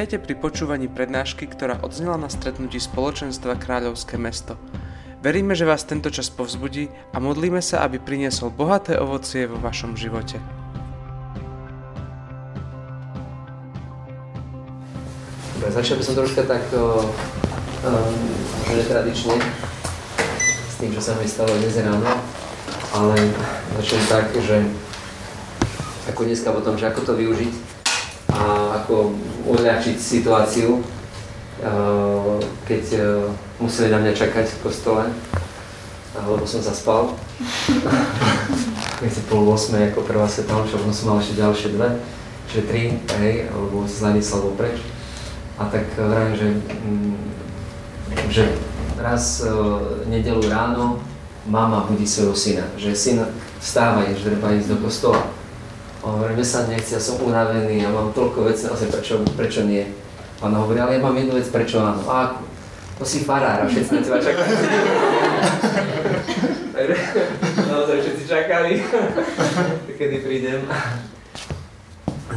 Vítajte pri počúvaní prednášky, ktorá odznela na stretnutí spoločenstva Kráľovské mesto. Veríme, že vás tento čas povzbudí a modlíme sa, aby priniesol bohaté ovocie vo vašom živote. Dobre, začal by som troška tak um, netradične s tým, čo sa mi stalo dnes ráno, ale začnem tak, že ako dneska potom, že ako to využiť a ako uľahčiť situáciu, keď museli na mňa čakať v kostole, lebo som zaspal. Keď pol 8 ako prvá sveta čo potom som mal ešte ďalšie dve, čiže tri, hej, alebo sa zanesiel preč. A tak vravím, že, mm, že raz nedelu ráno mama budí svojho syna, že syn vstáva, že treba ísť do kostola. On hovorí, mne sa nechce, ja som unavený, ja mám toľko vecí, asi prečo, prečo nie? On hovorí, ale ja mám jednu vec, prečo áno. A ako? To si farár a všetci na teba čakajú. Naozaj všetci čakali, kedy prídem.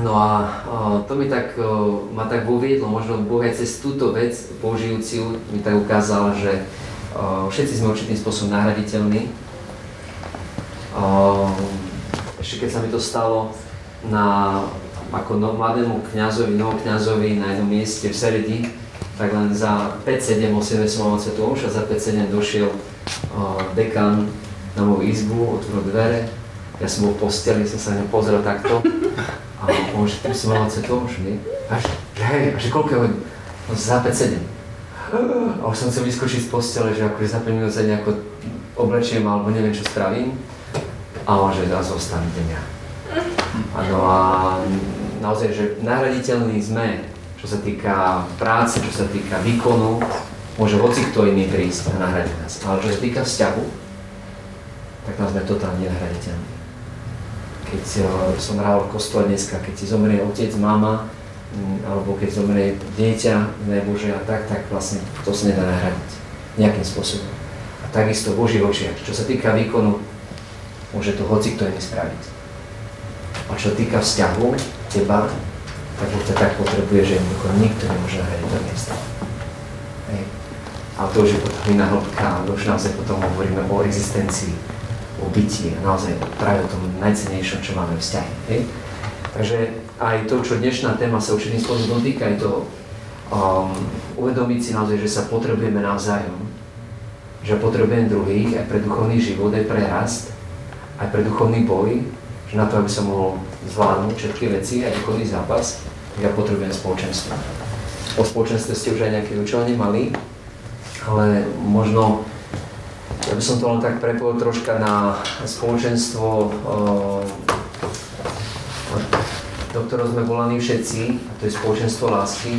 No a o, to mi tak, o, ma tak uviedlo, možno Boh aj cez túto vec použijúciu mi tak ukázal, že o, všetci sme určitým spôsobom nahraditeľní. O, ešte keď sa mi to stalo na, ako no, mladému kňazovi, novokňazovi na jednom mieste v Seredi, tak len za 5-7, 8 som mal svetu omša, za 5-7 došiel uh, dekan na moju izbu, otvoril dvere, ja som bol v posteli, som sa na ňu pozrel takto a on, že ty si mal omšu, nie? A že hej, a že koľko je hodín? No za 5-7. A už som chcel vyskočiť z postele, že akože za 5 minút sa nejako oblečiem alebo neviem čo spravím a on že zostanete mňa. Ano a naozaj, že nahraditeľní sme, čo sa týka práce, čo sa týka výkonu, môže hoci kto iný prísť a nahradiť nás. Ale čo sa týka vzťahu, tak tam sme totálne nenahraditeľní. Keď som hral v kostole dneska, keď si zomrie otec, mama, alebo keď zomrie dieťa, nebože a tak, tak vlastne to sa nedá nahradiť nejakým spôsobom. A takisto Boží očiach. Čo sa týka výkonu, Môže to hoci kto iný spraviť. A čo týka vzťahu teba, tak Boh ťa tak potrebuje, že jednoducho nikto nemôže nahradiť to miesto. Hej. A to už je potom iná hĺbka, už naozaj potom hovoríme o existencii, o byti naozaj práve o tom najcenejšom, čo máme vzťahy. Hej. Takže aj to, čo dnešná téma sa určitým spôsobom dotýka, je to um, uvedomiť si naozaj, že sa potrebujeme navzájom, že potrebujem druhých aj pre duchovný život, aj pre rast, aj pre duchovný boj, že na to, aby som mohol zvládnuť všetky veci, aj duchovný zápas, ja potrebujem spoločenstvo. O spoločenstve ste už aj nejaké učenie mali, ale možno, ja by som to len tak prepojil troška na spoločenstvo, do ktorého sme volaní všetci, a to je spoločenstvo lásky.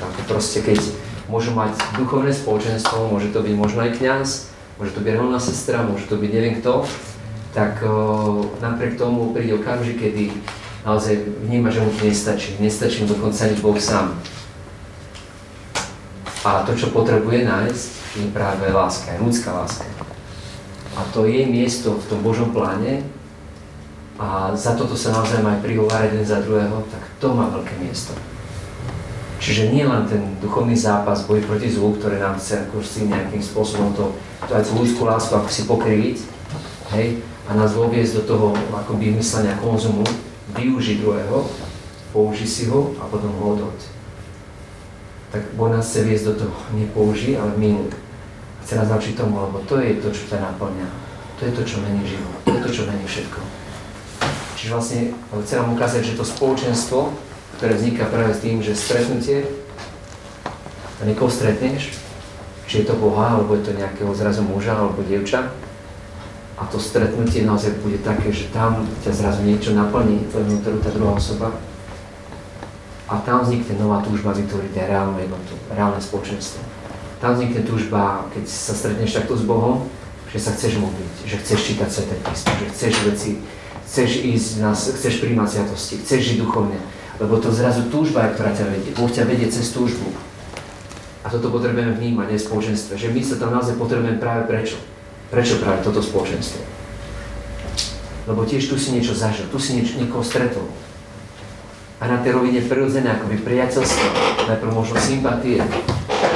Tak proste, keď môžu mať duchovné spoločenstvo, môže to byť možno aj kňaz, môže to byť reholná sestra, môže to byť neviem kto, tak napriek tomu príde okamžik, kedy naozaj vníma, že mu to nestačí. Nestačí mu dokonca ani Boh sám. A to, čo potrebuje nájsť, je práve láska, je ľudská láska. A to je miesto v tom Božom pláne a za toto sa naozaj aj prihovárať jeden za druhého, tak to má veľké miesto. Čiže nie len ten duchovný zápas, boj proti zlu, ktoré nám chce ako nejakým spôsobom to, to aj tú ľudskú lásku ako si pokryviť, hej, a nás voviesť do toho akoby myslenia konzumu, využiť druhého, použi si ho a potom ho odhoď. Tak Boh nás chce viesť do toho, nepouži, ale minúť. Chce nás naučiť tomu, lebo to je to, čo ťa naplňa. To je to, čo mení život. To je to, čo mení všetko. Čiže vlastne chce nám ukázať, že to spoločenstvo, ktoré vzniká práve s tým, že stretnutie, a niekoho stretneš, či je to Boha, alebo je to nejakého zrazu muža alebo dievča, a to stretnutie naozaj bude také, že tam ťa zrazu niečo naplní, tvoju vnútoru tá druhá osoba. A tam vznikne nová túžba vytvoriť aj reálnu jednotu, reálne spoločenstvo. Tam vznikne túžba, keď sa stretneš takto s Bohom, že sa chceš modliť, že chceš čítať Sveté písmo, že chceš veci, chceš ísť, na, chceš príjmať sviatosti, chceš žiť duchovne. Lebo to zrazu túžba, ktorá ťa vedie. Boh ťa vedie cez túžbu. A toto potrebujeme vnímať, nie spoločenstve. Že my sa tam naozaj potrebujeme práve prečo? Prečo práve toto spoločenstvo? Lebo tiež tu si niečo zažil, tu si nieč, niekoho stretol. a na tej rovine prirodzené akoby priateľstvo, najprv možno sympatie.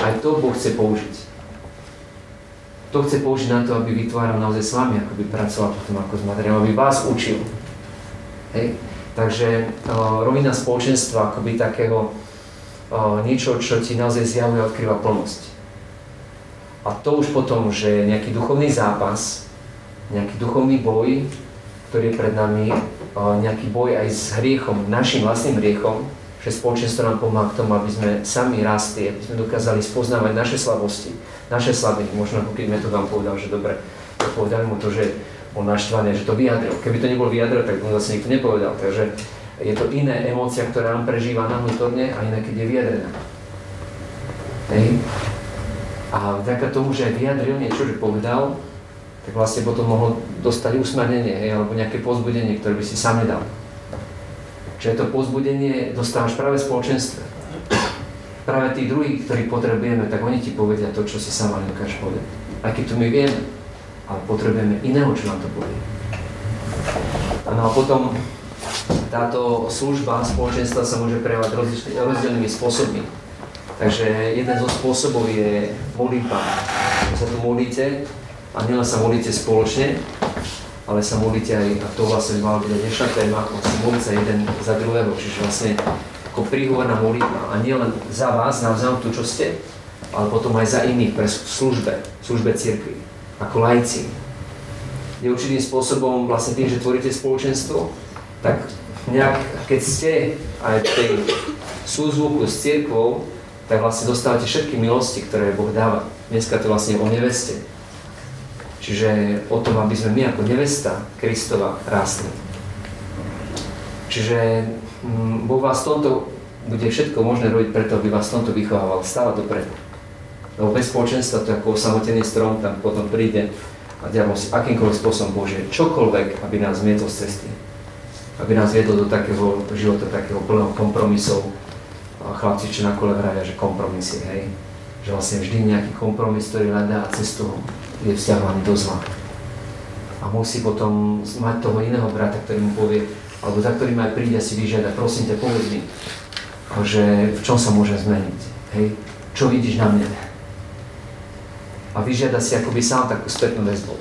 Aj to Boh chce použiť. To chce použiť na to, aby vytváral naozaj s vami, akoby pracoval potom ako s materiálom, aby vás učil. Hej. Takže uh, rovina spoločenstva, akoby takého uh, niečo, čo ti naozaj zjavuje a odkrýva plnosť. A to už potom, že nejaký duchovný zápas, nejaký duchovný boj, ktorý je pred nami, nejaký boj aj s hriechom, našim vlastným hriechom, že spoločenstvo nám pomáha k tomu, aby sme sami rastli, aby sme dokázali spoznávať naše slabosti, naše slabiny. Možno keď to vám povedal, že dobre, povedali mu to, že on naštvaný, že to vyjadril. Keby to nebol vyjadril, tak mu zase nikto nepovedal. Takže je to iné emócia, ktorá nám prežíva na vnútorne a iné, keď je vyjadrená. Hej. A vďaka tomu, že vyjadril niečo, že povedal, tak vlastne potom mohol dostať usmernenie, hej, alebo nejaké pozbudenie, ktoré by si sám nedal. Čiže to pozbudenie dostávaš práve v spoločenstve. Práve tí druhí, ktorí potrebujeme, tak oni ti povedia to, čo si sama nedokážeš povedať. Aj keď to my vieme, ale potrebujeme iného, čo nám to povie. No a potom táto služba spoločenstva sa môže prejavať rozdielnymi spôsobmi. Takže jeden zo spôsobov je modlitba. Keď sa tu modlíte, a nielen sa modlíte spoločne, ale sa modlíte aj, a to vlastne mala byť dnešná téma, vlastne modliť sa jeden za druhého, čiže vlastne ako príhovorná modlitba. A nie len za vás, navzájom tu, čo ste, ale potom aj za iných pre službe, službe cirkvi, ako lajci. Je určitým spôsobom vlastne tým, že tvoríte spoločenstvo, tak nejak, keď ste aj v tej súzvuku s cirkvou, tak vlastne dostávate všetky milosti, ktoré Boh dáva. Dneska to vlastne o neveste. Čiže o tom, aby sme my ako nevesta Kristova rástli. Čiže mm, Boh vás tomto bude všetko možné robiť preto, aby vás tomto vychovával stále dopredu. Lebo bez spoločenstva to je ako osamotený strom, tam potom príde a diabol si akýmkoľvek spôsobom Bože čokoľvek, aby nás zmietol z cesty. Aby nás viedol do takého života, takého plného kompromisov. A chlapci, čo na kole vravia, že kompromisy, hej. Že vlastne vždy nejaký kompromis, ktorý hľadá cestu je vzťahovaný do zla. A musí potom mať toho iného brata, ktorý mu povie, alebo za ktorým aj príde a si vyžiada, prosím ťa, povedz mi, že v čom sa môže zmeniť, hej? Čo vidíš na mne? A vyžiada si akoby sám takú spätnú väzbu.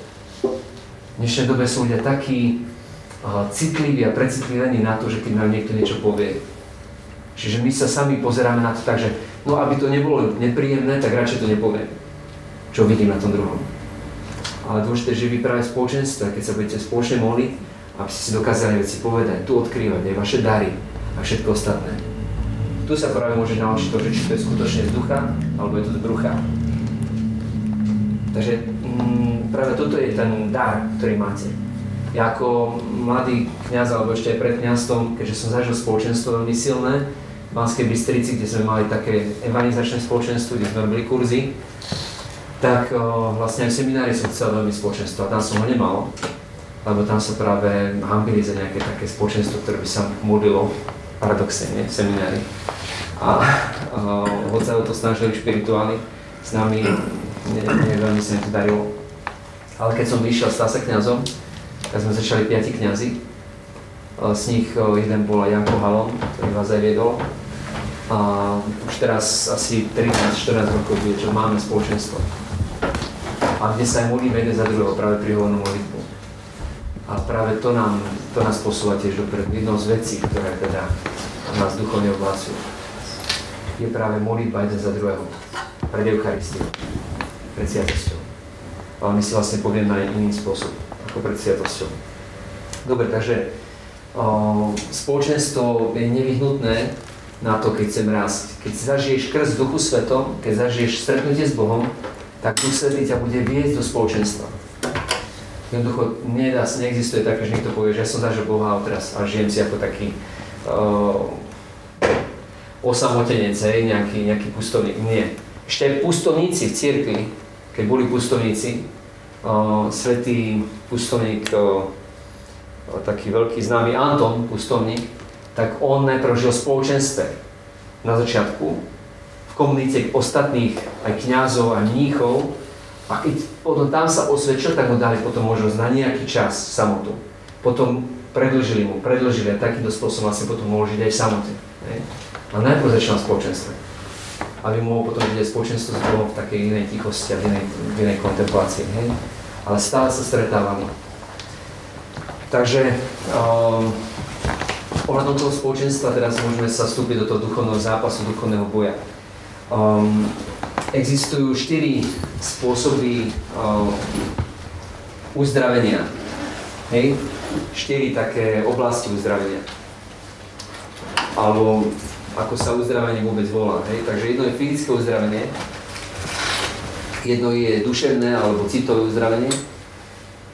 V dnešnej dobe sú ľudia takí uh, citliví a precitlivení na to, že keď nám niekto niečo povie. Čiže my sa sami pozeráme na to tak, že no aby to nebolo nepríjemné, tak radšej to nepoviem. Čo vidím na tom druhom ale dôležité, že vy práve spoločenstva, keď sa budete spoločne modliť, aby ste si dokázali veci povedať, tu odkrývať aj vaše dary a všetko ostatné. Tu sa práve môže naučiť to, že či to je skutočne z ducha, alebo je to z brucha. Takže mm, práve toto je ten dar, ktorý máte. Ja ako mladý kňaz, alebo ešte aj pred kňazstvom, keďže som zažil spoločenstvo veľmi silné, v Banskej Bystrici, kde sme mali také evangelizačné spoločenstvo, kde sme robili kurzy, tak o, vlastne aj v seminári som chcel veľmi spoločenstvo a tam som ho nemal, lebo tam sa práve hambili za nejaké také spoločenstvo, ktoré by sa modlilo paradoxne, nie, v seminári. A hoď sa o to snažili špirituáli, s nami ne, veľmi sa mi to darilo. Ale keď som vyšiel, stal sa kňazom, tak sme začali piati kňazi. Z nich jeden bol Janko Halon, ktorý vás aj viedol. A už teraz asi 13-14 rokov bude, čo máme spoločenstvo a kde sa aj modlíme jeden za druhého, práve prihovornú modlitbu. A práve to, nám, to nás posúva tiež dopredu. Jednou z vecí, ktoré teda nás duchovne oblácujú, je práve modlitba jeden za druhého, pred Eucharistiou, pred sviatosťou. Ale my si vlastne povieme aj iný spôsob, ako pred sviatosťou. Dobre, takže o, spoločenstvo je nevyhnutné na to, keď chcem rásť. Keď zažiješ v Duchu Svetom, keď zažiješ stretnutie s Bohom, tak Duch Svetý ťa bude viesť do spoločenstva. Jednoducho nedá, neexistuje také, že niekto povie, že ja som zažil Boha a teraz a žijem si ako taký uh, osamotenec, hej, nejaký, nejaký pustovník. Nie. Ešte aj pustovníci v cirkvi, keď boli pustovníci, svetý pustovník, taký veľký známy Anton, pustovník, tak on najprv žil v spoločenstve na začiatku v komunite ostatných aj kňazov a mníchov a keď potom tam sa osvedčil, tak mu dali potom možnosť na nejaký čas samotu. Potom predlžili mu, predlžili a takýmto spôsobom vlastne potom mohol žiť aj v. A najprv začal spoločenstvo. Aby mohol potom aj spoločenstvo s Bohom v takej inej tichosti a v inej, v inej kontemplácii. Hej. Ale stále sa stretávali. Takže um, ohľadom toho spoločenstva teraz môžeme sa vstúpiť do toho duchovného zápasu, duchovného boja. Um, existujú štyri spôsoby um, uzdravenia. Hej? Štyri také oblasti uzdravenia. Alebo ako sa uzdravenie vôbec volá. Hej? Takže jedno je fyzické uzdravenie, jedno je duševné alebo citové uzdravenie,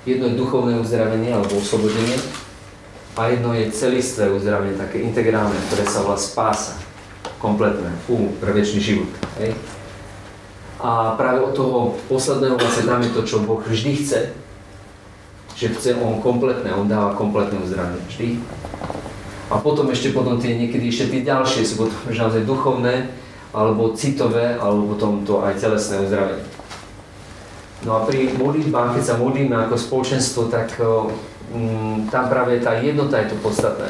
jedno je duchovné uzdravenie alebo oslobodenie a jedno je celistvé uzdravenie, také integrálne, ktoré sa volá spása, kompletné, fú, pre väčší život. Hej? A práve od toho posledného vlastne tam je to, čo Boh vždy chce, že chce On kompletné, On dáva kompletné uzdravenie vždy. A potom ešte potom tie niekedy ešte tie ďalšie sú potom že naozaj duchovné, alebo citové, alebo potom to aj telesné uzdravenie. No a pri modlitbách, keď sa modlíme ako spoločenstvo, tak mm, tam práve tá jednota je to podstatné.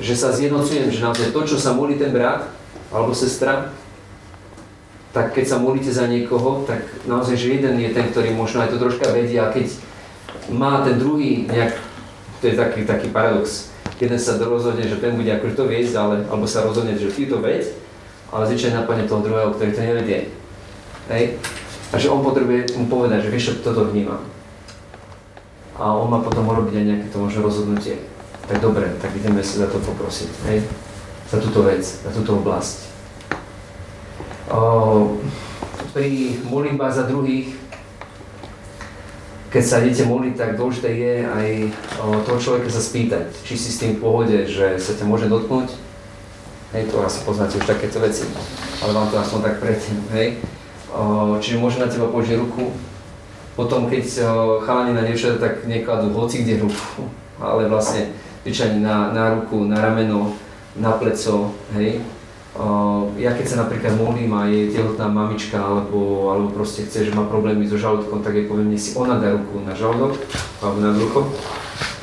Že sa zjednocujem, že naozaj to, čo sa modlí ten brat alebo sestra, tak keď sa modlíte za niekoho, tak naozaj, že jeden je ten, ktorý možno aj to troška vedie a keď má ten druhý nejak, to je taký, taký paradox, jeden sa rozhodne, že ten bude akože to viesť, ale, alebo sa rozhodne, že ty to veď, ale zvyčajne napadne toho druhého, ktorý to nevedie. Hej? A že on potrebuje mu povedať, že vieš, čo toto vnímam. A on má potom urobiť aj nejaké to možno rozhodnutie. Tak dobre, tak ideme sa za to poprosiť. Hej? Za túto vec, za túto oblasť pri modlitbách za druhých, keď sa idete modliť, tak dôležité je aj toho človeka sa spýtať, či si s tým v pohode, že sa ťa môže dotknúť. Hej, to asi poznáte už takéto veci, ale vám to aspoň tak predtým, hej. Čiže môže na teba položiť ruku. Potom, keď chalani na dievčatá, tak nekladú hoci kde ruku, ale vlastne zvyčajne na, na ruku, na rameno, na pleco, hej, ja keď sa napríklad modlím a je tehotná mamička alebo, alebo proste chce, že má problémy so žalúdkom, tak jej poviem, si ona dá ruku na žalúdok alebo na brucho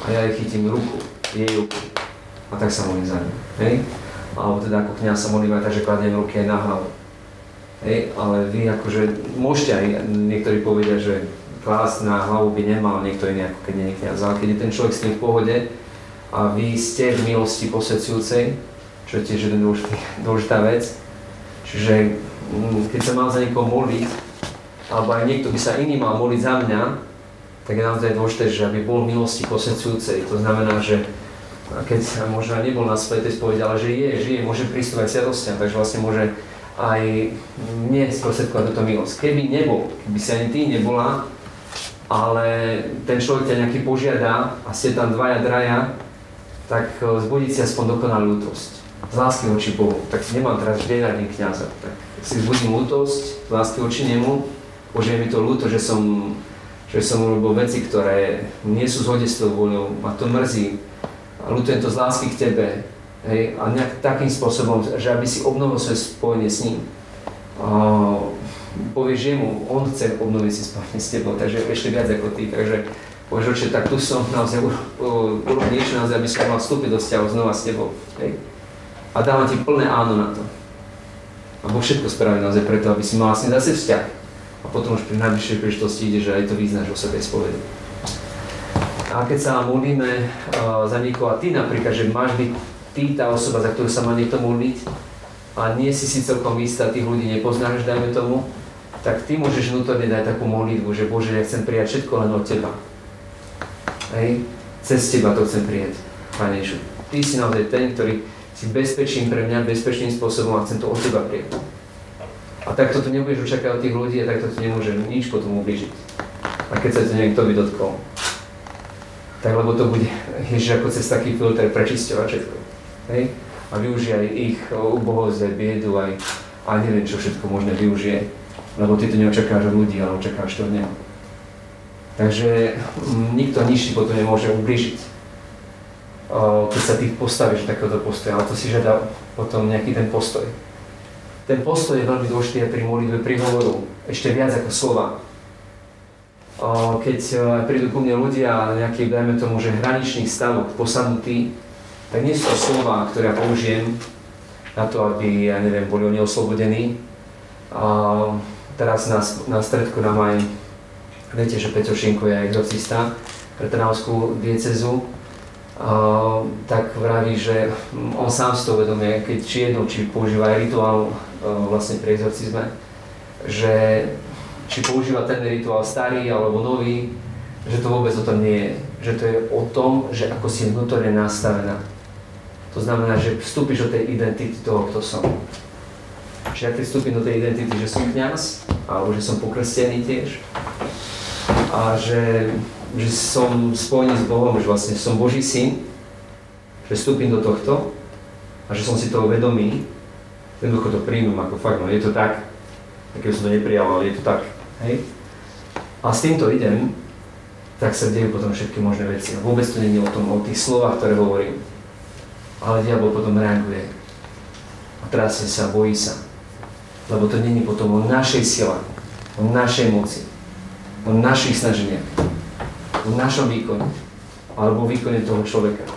a ja jej chytím ruku, jej ruku a tak sa modlím za ňu. Hej? Alebo teda ako kniaz sa modlím aj tak, že kladiem ruky aj na hlavu. Hej? Ale vy akože môžete aj, niektorí povedia, že klás na hlavu by nemal niekto iný ako keď nie kniaz, ale keď je ten človek s tým v pohode a vy ste v milosti posvedcujúcej, čo je tiež jeden dôležitý, dôležitá vec. Čiže mm, keď sa mám za niekoho modliť, alebo aj niekto by sa iný mal modliť za mňa, tak je naozaj dôležité, že aby bol milosti posvedcujúcej. To znamená, že keď možno nebol na svetej spovedi, ale že je, žije, môže pristúvať sviatostiam, takže vlastne môže aj mne sprostredkovať túto milosť. Keby nebol, keby si ani ty nebola, ale ten človek ťa nejaký požiada a ste tam dvaja, draja, tak eh, zbudiť si aspoň dokonalú lútosť z lásky voči Bohu. Tak nemám teraz vždy radný kniaza. Tak si zbudím lútosť lásky voči nemu. Bože, je mi to ľúto, že som, že som urobil veci, ktoré nie sú zhode s tou voľou. Ma to mrzí. A ľútujem to z lásky k Tebe. Hej? A nejak takým spôsobom, že aby si obnovil svoje spojenie s ním. A povieš jemu, on chce obnoviť si spojenie s Tebou, takže ešte viac ako Ty. Takže povieš, oče, tak tu som naozaj urobil niečo, naozaj, aby som mal vstúpiť do vzťahu znova s Tebou. Hej? A dávam ti plné áno na to. A Boh všetko spraví naozaj preto, aby si mal vlastne zase vzťah. A potom už pri najbližšej príležitosti ide, že aj to vyznáš o sebe spovedi. A keď sa modlíme uh, za niekoho a ty napríklad, že máš byť ty tá osoba, za ktorú sa má niekto modliť a nie si si celkom istá, tých ľudí nepoznáš, dajme tomu, tak ty môžeš vnútorne dať takú modlitbu, že Bože, ja chcem prijať všetko len od Teba. Hej? Cez Teba to chcem prijať, Pane. Ty si naozaj ten, ktorý si bezpečím pre mňa, bezpečným spôsobom a chcem to od teba prijať. A takto to nebudeš očakávať tých ľudí a takto ti nemôže nič potom ubližiť. A keď sa to niekto by dotkol, tak lebo to bude, ježiš, ako cez taký filter prečisťovať všetko. Hej? A využije aj ich ubohosť, aj biedu, aj, aj neviem čo všetko možné využije. Lebo ty to neočakávaš od ľudí, ale očakávaš to od neho. Takže mm, nikto ti potom nemôže ubližiť keď sa ty postavíš takéhoto postoja, ale to si žiada potom nejaký ten postoj. Ten postoj je veľmi dôležitý pri modlitbe, pri hovoru, ešte viac ako slova. keď prídu ku mne ľudia nejaký, dajme tomu, že hraničných stavok posadnutí, tak nie sú to slova, ktoré ja použijem na to, aby, ja neviem, boli oni oslobodení. Teraz na, na stredku nám aj, viete, že Peťo Šinko je exorcista pre Trnavskú diecezu, tak vraví, že on sám si to uvedomuje, keď či jedno, či používa aj rituál vlastne pri exorcizme, že či používa ten rituál starý alebo nový, že to vôbec o tom nie je. Že to je o tom, že ako si vnútorne nastavená. To znamená, že vstúpiš do tej identity toho, kto som. Čiže ja keď do tej identity, že som kniaz, alebo že som pokrstený tiež, a že, že som spojený s Bohom, že vlastne som Boží syn, že vstúpim do tohto a že som si toho vedomý, jednoducho to príjmem ako fakt, no je to tak, tak som to neprijal, ale je to tak. Hej? A s týmto idem, tak sa dejú potom všetky možné veci. A vôbec to nie je o tom, o tých slovách, ktoré hovorím. Ale diabol potom reaguje. A trasie sa, bojí sa. Lebo to není potom o našej sile, o našej moci, o našich snaženiach, o našom výkone, alebo o výkone toho človeka.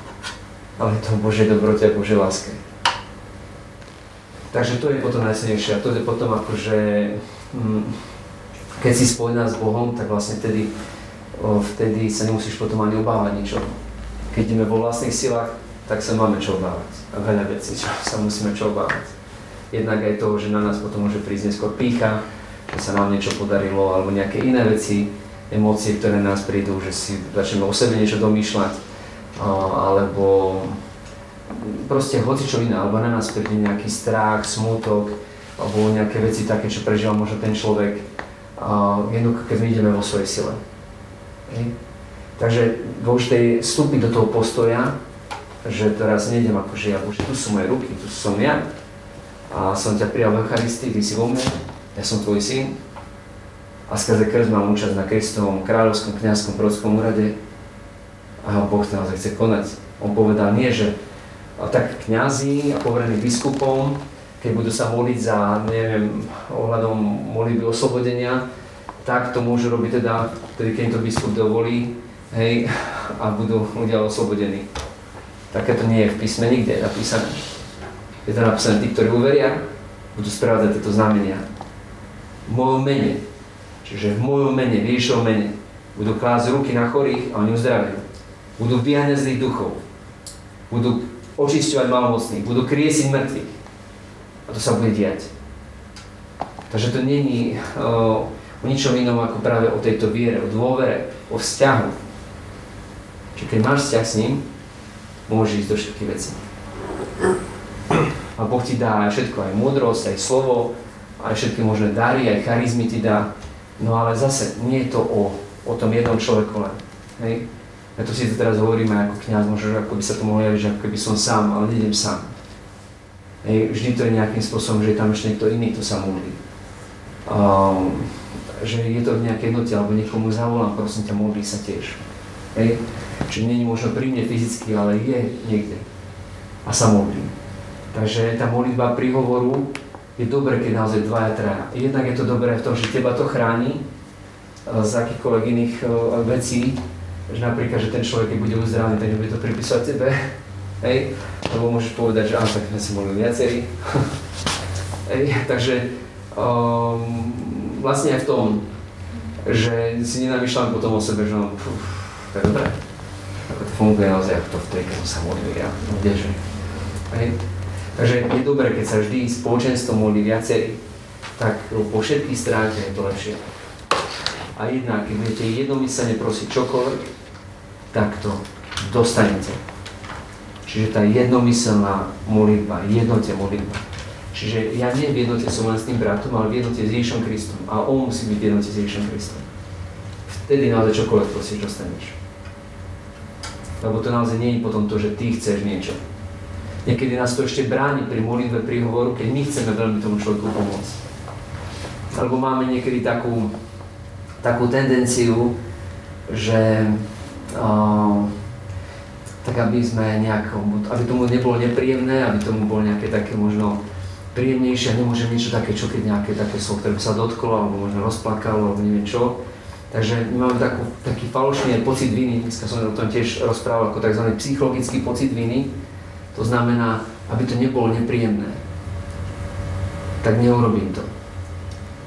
Ale to o Božej dobrote a Božej láske. Takže to je potom najsilnejšie. A to je potom akože, hm, keď si spojená s Bohom, tak vlastne vtedy, vtedy sa nemusíš potom ani obávať ničoho. Keď ideme vo vlastných silách, tak sa máme čo obávať. A veľa vecí, čo sa musíme čo obávať. Jednak aj toho, že na nás potom môže prísť neskôr pícha, že sa nám niečo podarilo, alebo nejaké iné veci, emócie, ktoré nás prídu, že si začneme o sebe niečo domýšľať, alebo proste hoci čo iné, alebo na nás príde nejaký strach, smútok, alebo nejaké veci také, čo prežíva možno ten človek, jednoducho, keď my ideme vo svojej sile. Takže dôležité je vstúpiť do toho postoja, že teraz nejdem ako že ja, Bože, tu sú moje ruky, tu som ja. A som ťa prijal v Eucharistii, ty si vo mne, ja som tvoj syn a skrze krst mám účasť na Kristovom kráľovskom, kniazskom, prorockom úrade a Boh naozaj chce konať. On povedal nie, že tak kňazi a poverení biskupom keď budú sa modliť za, neviem, ohľadom modlitby oslobodenia, tak to môžu robiť teda, tedy keď to biskup dovolí, hej, a budú ľudia oslobodení. Takéto nie je v písme nikde napísané. Je to napísané, tí, ktorí uveria, budú sprevádzať tieto znamenia. V mojom mene, čiže v mojom mene, v Ježišovom mene, budú klásť ruky na chorých a oni uzdravujú. Budú vyháňať zlých duchov. Budú očisťovať malomocných. Budú kriesiť mŕtvych a to sa bude diať. Takže to není o, o ničom inom ako práve o tejto viere, o dôvere, o vzťahu. Čiže keď máš vzťah s ním, môžeš ísť do všetkých vecí. A Boh ti dá aj všetko, aj múdrosť, aj slovo, aj všetky možné dary, aj charizmy ti dá. No ale zase nie je to o, o tom jednom človeku len. Hej? Ja to si to teraz hovoríme ako kniaz, možno ako by sa to mohlo javiť, že ako keby som sám, ale nejdem sám. Hej, vždy to je nejakým spôsobom, že je tam ešte niekto iný, kto sa modlí. Um, že je to v nejakej jednote, alebo niekomu zavolám, prosím ťa, modlí sa tiež. Hej. Čiže nie je možno pri mne fyzicky, ale je niekde. A sa modlí. Takže tá modlitba príhovoru je dobré, keď naozaj dvaja, traja. Jednak je to dobré v tom, že teba to chráni uh, z akýchkoľvek iných uh, vecí, že napríklad, že ten človek, keď bude uzdravený, tak nebude to pripisovať tebe, Hej? Lebo môžeš povedať, že áno, tak sme si boli viacerí. Hej? Takže um, vlastne aj v tom, že si nenamýšľam potom o sebe, že no, puf, to je dobré. Ako to funguje naozaj, ako to vtedy, keď som sa modlil ja, kdeže. Hej? Takže je dobré, keď sa vždy spoločenstvo modlí viacerí, tak po všetkých stránkach je to lepšie. A jednak, keď budete jednomyselne prosiť čokoľvek, tak to dostanete. Čiže tá jednomyselná modlitba, jednote modlitba. Čiže ja nie v jednote som len s tým bratom, ale v jednote s Ježišom Kristom. A on musí byť v jednote s Ježišom Kristom. Vtedy naozaj čokoľvek prosíš, dostaneš. Lebo to naozaj nie je potom to, že ty chceš niečo. Niekedy nás to ešte bráni pri modlitbe príhovoru, keď my chceme veľmi tomu človeku pomôcť. Alebo máme niekedy takú, takú tendenciu, že uh, tak aby sme nejak, aby tomu nebolo nepríjemné, aby tomu bolo nejaké také možno príjemnejšie a nemôžem niečo také, čo keď nejaké také slovo, ktoré by sa dotklo, alebo možno rozplakalo, alebo neviem čo, Takže my máme takú, taký falošný pocit viny, dneska som o tom tiež rozprával, ako tzv. psychologický pocit viny. To znamená, aby to nebolo nepríjemné, tak neurobím to.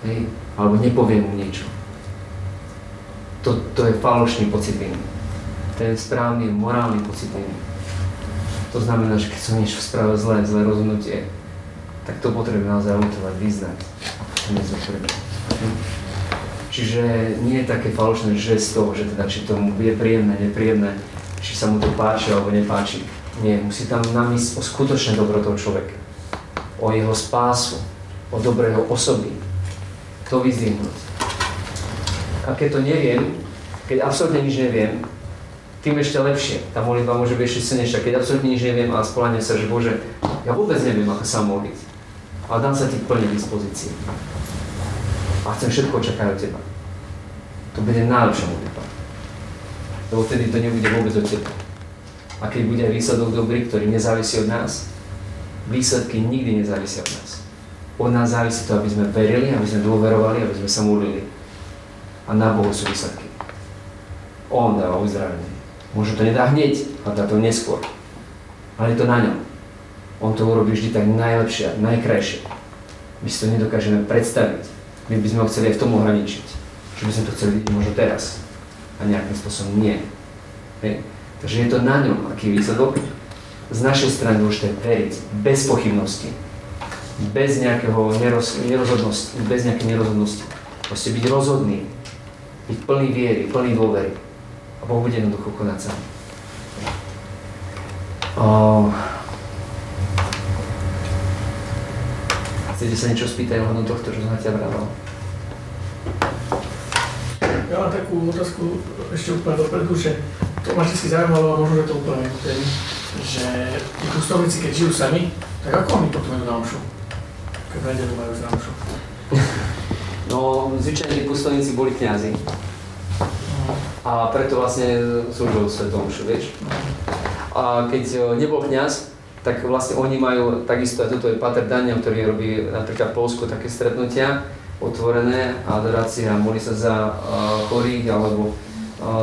Hej? Alebo nepoviem mu niečo. To, to je falošný pocit viny. Ten správny, morálny pocit viny. To znamená, že keď som niečo spravil zlé, zlé rozhodnutie, tak to potrebujem naozaj lutovať, vyznať a potom Čiže nie je také falošné toho, že teda či to je príjemné, nepríjemné, či sa mu to páči alebo nepáči. Nie, musí tam namysť o skutočné dobro toho človeka. O jeho spásu, o dobrého osoby. To vyzdvihnúť. A keď to neviem, keď absolútne nič neviem, tým ešte lepšie. Tá modlitba môže byť ešte silnejšia. Keď absolútne nič neviem a spolahnem sa, že Bože, ja vôbec neviem, ako sa modliť. Ale dám sa ti plne dispozícii a chcem všetko očakávať od teba. To bude najlepšia modlitba. Lebo vtedy to nebude vôbec od teba. A keď bude výsledok dobrý, ktorý nezávisí od nás, výsledky nikdy nezávisia od nás. Od nás závisí to, aby sme verili, aby sme dôverovali, aby sme sa modlili. A na Bohu sú výsledky. On dáva uzdravenie. Možno to nedá hneď, ale dá to neskôr. Ale je to na ňom. On to urobí vždy tak najlepšie, najkrajšie. My si to nedokážeme predstaviť. My by sme ho chceli aj v tom ohraničiť. Že by sme to chceli možno teraz. A nejakým spôsobom nie. Hej. Takže je to na ňom, aký výsledok. Z našej strany môžete veriť bez pochybnosti, bez nejakého neroz, nerozhodnosti, bez nejakej nerozhodnosti. Proste byť rozhodný, byť plný viery, plný dôvery. A Boh bude jednoducho konať sám. Chcete sa niečo spýtať ohľadom tohto, čo som ťa vravel? Ja mám takú otázku ešte úplne dopredu, že to ma vždy zaujímalo možno, že to úplne ten, že tí pustovníci, keď žijú sami, tak ako oni potom idú na omšu? Keď v nedelu majú na omšu? No, zvyčajne tí pustovníci boli kňazi. No. A preto vlastne slúžil svetom omšu, vieš? A keď nebol kňaz, tak vlastne oni majú takisto, aj toto je Pater Daniel, ktorý robí napríklad v Polsku také stretnutia, otvorené, adorácie a modlí sa za uh, chorých alebo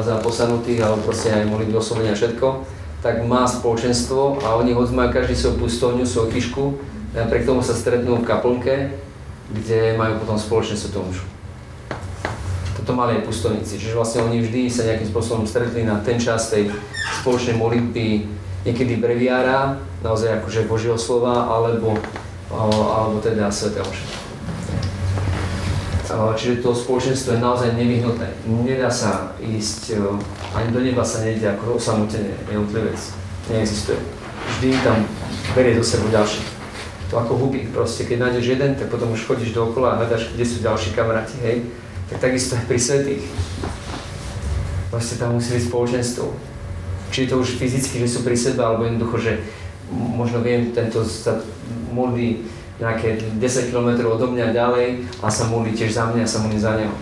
za posanutých, alebo proste aj modlí oslovenia všetko, tak má spoločenstvo a oni hoď majú každý svoju pustovňu, svoju kyšku, napriek tomu sa stretnú v kaplnke, kde majú potom spoločne svetovú Toto mali aj pustovníci, čiže vlastne oni vždy sa nejakým spôsobom stretli na ten čas tej spoločnej modlitby, niekedy breviára, naozaj akože Božieho slova, alebo, alebo teda Svetého Čiže to spoločenstvo je naozaj nevyhnutné. Nedá sa ísť, ani do neba sa nejde ako osamotene jednotlivec. Neexistuje. Vždy tam berie do seba ďalší. To ako hubík proste, keď nájdeš jeden, tak potom už chodíš dookola a hľadaš, kde sú ďalší kamaráti, hej. Tak takisto aj pri svetých. Proste tam musí byť spoločenstvo či to už fyzicky, že sú pri sebe, alebo jednoducho, že možno viem, tento sa modlí nejaké 10 km odo mňa ďalej a sa modlí tiež za mňa a sa modlí za neho.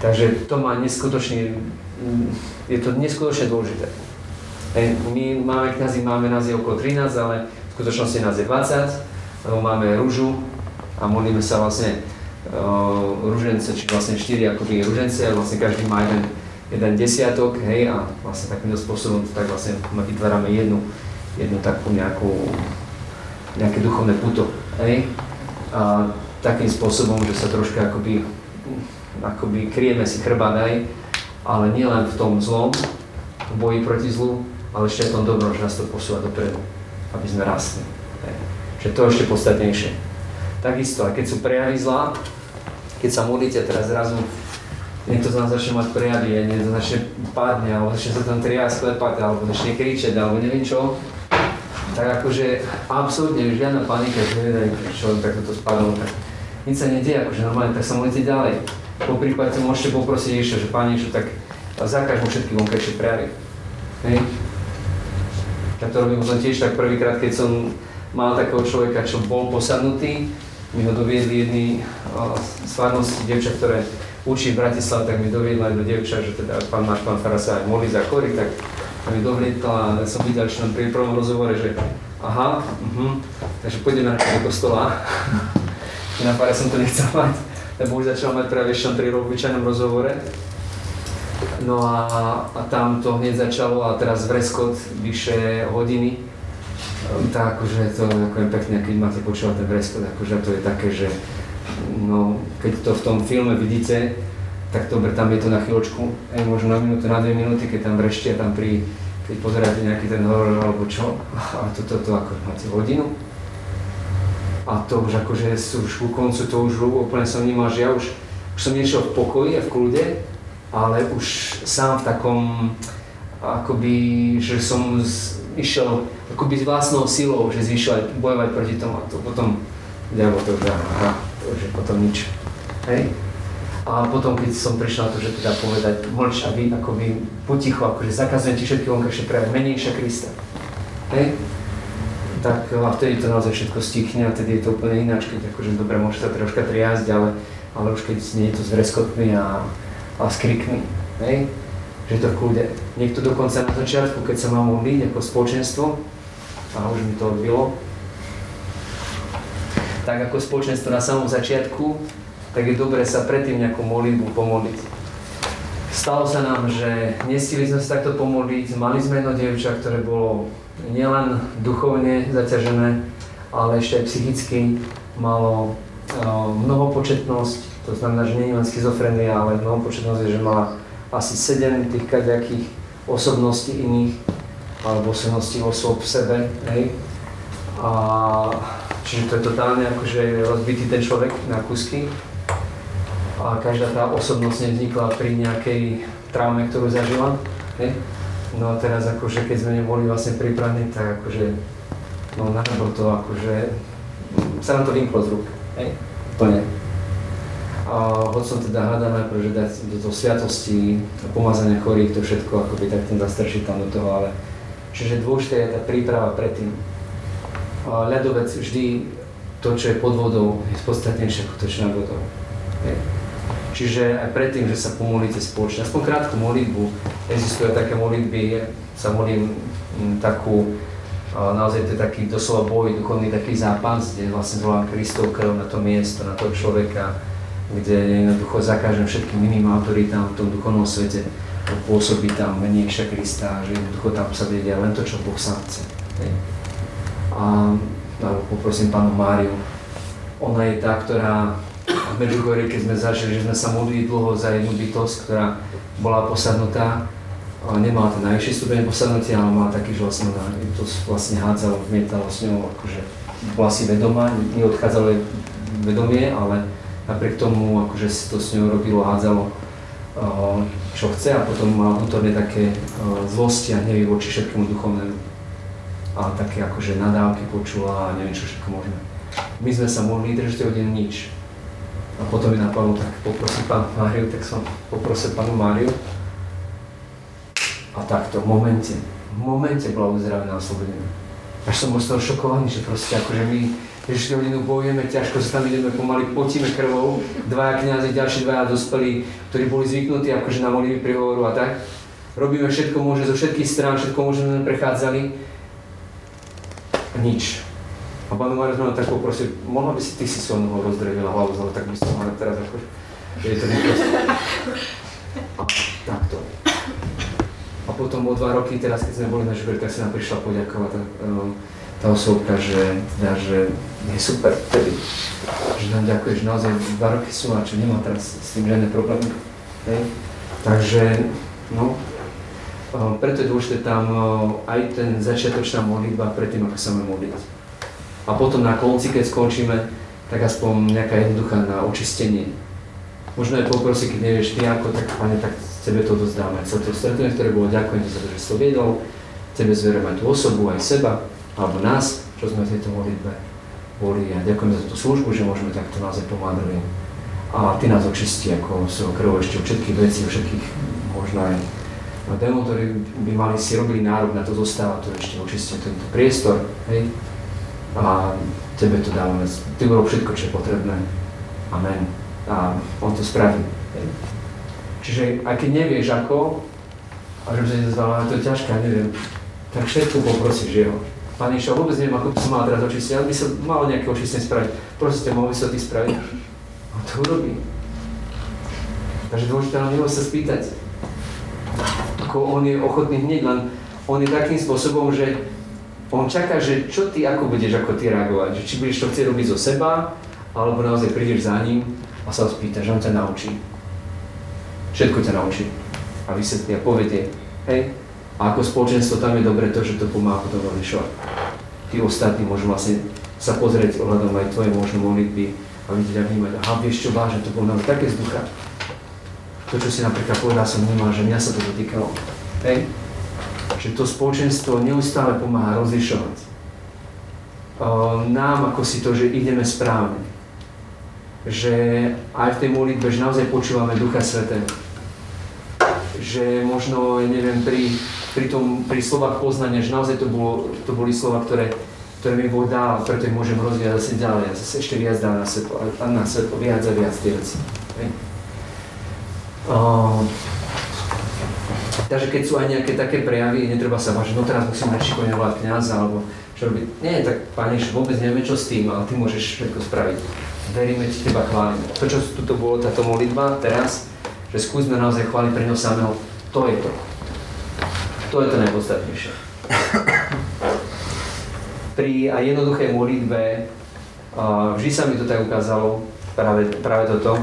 Takže to má neskutočne, je to neskutočne dôležité. My máme kniazy, máme nás je okolo 13, ale v skutočnosti nás je 20, lebo máme rúžu a modlíme sa vlastne uh, rúžence, či vlastne 4 akoby rúžence a vlastne každý má jeden jeden desiatok, hej, a vlastne takýmto spôsobom tak vlastne vytvárame jednu, jednu takú nejakú, nejaké duchovné puto, hej, a takým spôsobom, že sa troška akoby, akoby kryjeme si chrbát, hej, ale nielen v tom zlom, v boji proti zlu, ale ešte v tom dobrom, že nás to posúva dopredu, aby sme rastli. Čiže to je ešte podstatnejšie. Takisto, aj keď sú prejavy zla, keď sa modlíte teraz zrazu niekto z nás začne mať prejavy, niekto začne padne, alebo začne sa tam triať, sklepať, alebo začne kričať, alebo neviem čo, tak akože absolútne žiadna panika, že neviem, čo takto to spadlo, tak nič sa nedieje, akože normálne, tak sa môžete ďalej. Po prípade môžete poprosiť ešte, že Pane Ježiš, tak zakáž mu všetky vonkajšie prejavy. Ja to robím potom tiež tak prvýkrát, keď som mal takého človeka, čo bol posadnutý, mi ho doviedli jedny uh, slavnosti, dievča, ktoré učí v Bratislave, tak mi doviedla do dievča, že teda pán náš pán Fara sa aj modlí za chory, tak mi doviedla a som videl, nám pri prvom rozhovore, že aha, uh-huh, takže pôjdeme na do kostola. na pare som to nechcel mať, lebo už začal mať práve ešte pri obyčajnom rozhovore. No a, a tam to hneď začalo a teraz v Reskot vyše hodiny. Tak akože to ako je pekné, keď máte počúvať ten Breskot, akože to je také, že no, keď to v tom filme vidíte, tak dobre, tam je to na chvíľočku, aj možno na minútu, na dve minúty, keď tam vreštia, tam pri, keď pozeráte nejaký ten horor alebo čo, a toto to, to ako máte hodinu. A to už akože už ku koncu to už úplne som vnímal, že ja už, už som nešiel v pokoji a v kľude, ale už sám v takom, akoby, že som z, išiel akoby s vlastnou silou, že zvyšovať, bojovať proti tomu a to potom, diablo to už, aha, to už je potom nič. Hej? A potom, keď som prišiel na to, že teda povedať, mlč a vy akoby poticho, akože zakazujem ti všetky vonkajšie prejavy, menejšia Krista. Hej? Tak a vtedy to naozaj všetko stichne a vtedy je to úplne ináč, keď akože dobre, môže sa troška triasť, ale, ale už keď nie je to s a, a s hej? že to v. Niekto dokonca na začiatku, keď sa má modliť ako spoločenstvo, a už mi to odbilo, tak ako spoločenstvo na samom začiatku, tak je dobre sa predtým nejakú modlitbu pomodliť. Stalo sa nám, že nestili sme sa takto pomodliť, mali sme jedno dievča, ktoré bolo nielen duchovne zaťažené, ale ešte aj psychicky malo uh, mnohopočetnosť, to znamená, že nie je len schizofrenia, ale mnohopočetnosť je, že mala asi 7 tých kaďakých osobností iných, alebo osobností osôb v sebe, hej. A, čiže to je totálne akože rozbitý ten človek na kusky a každá tá osobnosť nevznikla pri nejakej traume, ktorú zažila. Hej. No a teraz akože keď sme neboli vlastne pripravení, tak akože no na to akože sa nám to vymklo z rúk. Hej. Plne. A hoď som teda hľadal najprv, že dať do toho sviatosti, pomazania chorých, to všetko akoby tak ten zastršiť tam do toho, ale čiže dôležité je tá príprava predtým. A ľadovec vždy to, čo je pod vodou, je podstatnejšie ako to, čo na vodou. Hej. Čiže aj predtým, že sa pomolíte spoločne, aspoň krátku modlitbu, existuje také modlitby, sa modlím takú, naozaj to je taký doslova boj, duchovný taký zápas, kde vlastne volám Kristov krv na to miesto, na toho človeka, kde jednoducho zakážem všetkým iným autoritám v tom duchovnom svete pôsobí tam menejšia Krista, že jednoducho tam sa vedia len to, čo Boh sám chce. A, a poprosím pánu Máriu, ona je tá, ktorá v Medžugorí, keď sme zažili, že sme sa modlili dlho za jednu bytosť, ktorá bola posadnutá, nemala ten najvyšší stupeň posadnutia, ale mala taký, že vlastne ona to vlastne hádzalo, vmietalo s ňou, akože bola si vedomá, neodchádzalo vedomie, ale napriek tomu akože si to s ňou robilo, hádzalo, čo chce a potom mala vnútorne také zlosti a hnevy voči všetkému duchovnému. A také akože nadávky počula a neviem čo všetko možné. My sme sa mohli držať hodinu nič a potom mi napadlo, tak poprosím pán Máriu, tak som poprosil pánu Máriu. A takto, v momente, v momente bola uzdravená a oslobodená. Až som bol z toho šokovaný, že proste akože my Ježiš hodinu bojujeme, ťažko sa tam ideme pomaly, potíme krvou, dvaja kniazy, ďalší dvaja dospelí, ktorí boli zvyknutí akože na modlivý prihovoru a tak. Robíme všetko možné zo všetkých strán, všetko možné sme prechádzali. Nič. A Mário sme tak poprosil, mohla by si ty si so mnou rozdrevila hlavu, ale tak by som ale teraz ako, že je to neproste. A takto. A potom o dva roky, teraz keď sme boli na Žiberi, tak sa nám prišla poďakovať tá, ehm, tá osobka, že, teda, že je super vtedy. Že nám ďakuje, že naozaj dva roky sú a čo nemá teraz s tým žiadne problémy. Hej. Takže, no, ehm, preto je dôležité tam ehm, aj ten začiatočná modlitba predtým, ako sa máme modliť a potom na konci, keď skončíme, tak aspoň nejaká jednoduchá na očistenie. Možno aj poprosiť, keď nevieš ty ako, tak pane, tak tebe to dozdáme. Celé to stretnutie, ktoré bolo, ďakujem za to, že si to viedol, tebe zverujem aj tú osobu, aj seba, alebo nás, čo sme v tejto modlitbe boli a ďakujem za tú službu, že môžeme takto naozaj pomáhať. A ty nás očistí ako svojho krvou ešte všetkých vecí, všetkých možno aj démon, ktorí by mali si robili nárok na to zostáva, to ešte očistí tento priestor, hej, a tebe to dávame. Ty urob všetko, čo je potrebné. Amen. A on to spraví. Čiže aj keď nevieš ako, a že by sa zvala, to je ťažké, neviem, tak všetko poprosíš jeho. Pane Išo, vôbec neviem, ako by som mal teraz očistiť, ale by som mal nejaké očistenie spraviť. Prosím, mohli sa ty spraviť? A to urobí. Takže dôležité na neho sa spýtať. Ako on je ochotný hneď, len on je takým spôsobom, že on čaká, že čo ty, ako budeš, ako ty reagovať. Že či budeš to chcieť robiť zo seba, alebo naozaj prídeš za ním a sa ho spýtaš, on ťa naučí. Všetko ťa naučí. A vysvetlí a povedie, hej, a ako spoločenstvo tam je dobre to, že to pomáha potom rozlišovať. Tí ostatní môžu vlastne sa pozrieť ohľadom aj tvoje možno modlitby a vidieť a vnímať, aha, vieš čo, vážne, to bolo také z ducha. To, čo si napríklad povedal, som vnímal, že mňa sa to dotýkalo. Hej? Že to spoločenstvo neustále pomáha rozlišovať. Nám ako si to, že ideme správne. Že aj v tej modlitbe, že naozaj počúvame Ducha Svetého. Že možno, neviem, pri, pri, tom, pri slovách poznania, že naozaj to, bolo, to boli slova, ktoré, ktoré mi Boh dal, preto ich môžem rozvíjať zase ďalej a zase ešte viac dá na svetlo, a na svetlo, viac a viac tie veci. Uh, takže keď sú aj nejaké také prejavy, netreba sa vážiť, no teraz musím rečiť volať kniaza, alebo čo robiť. Nie, tak Pane vôbec nevieme čo s tým, ale Ty môžeš všetko spraviť. Veríme Ti, Teba chválime. To, čo tu bolo táto modlitba teraz, že skúsme naozaj chváliť pre Neho samého, to je to. To je to najpodstatnejšie. Pri aj jednoduchej modlitbe vždy sa mi to tak ukázalo, práve, práve toto,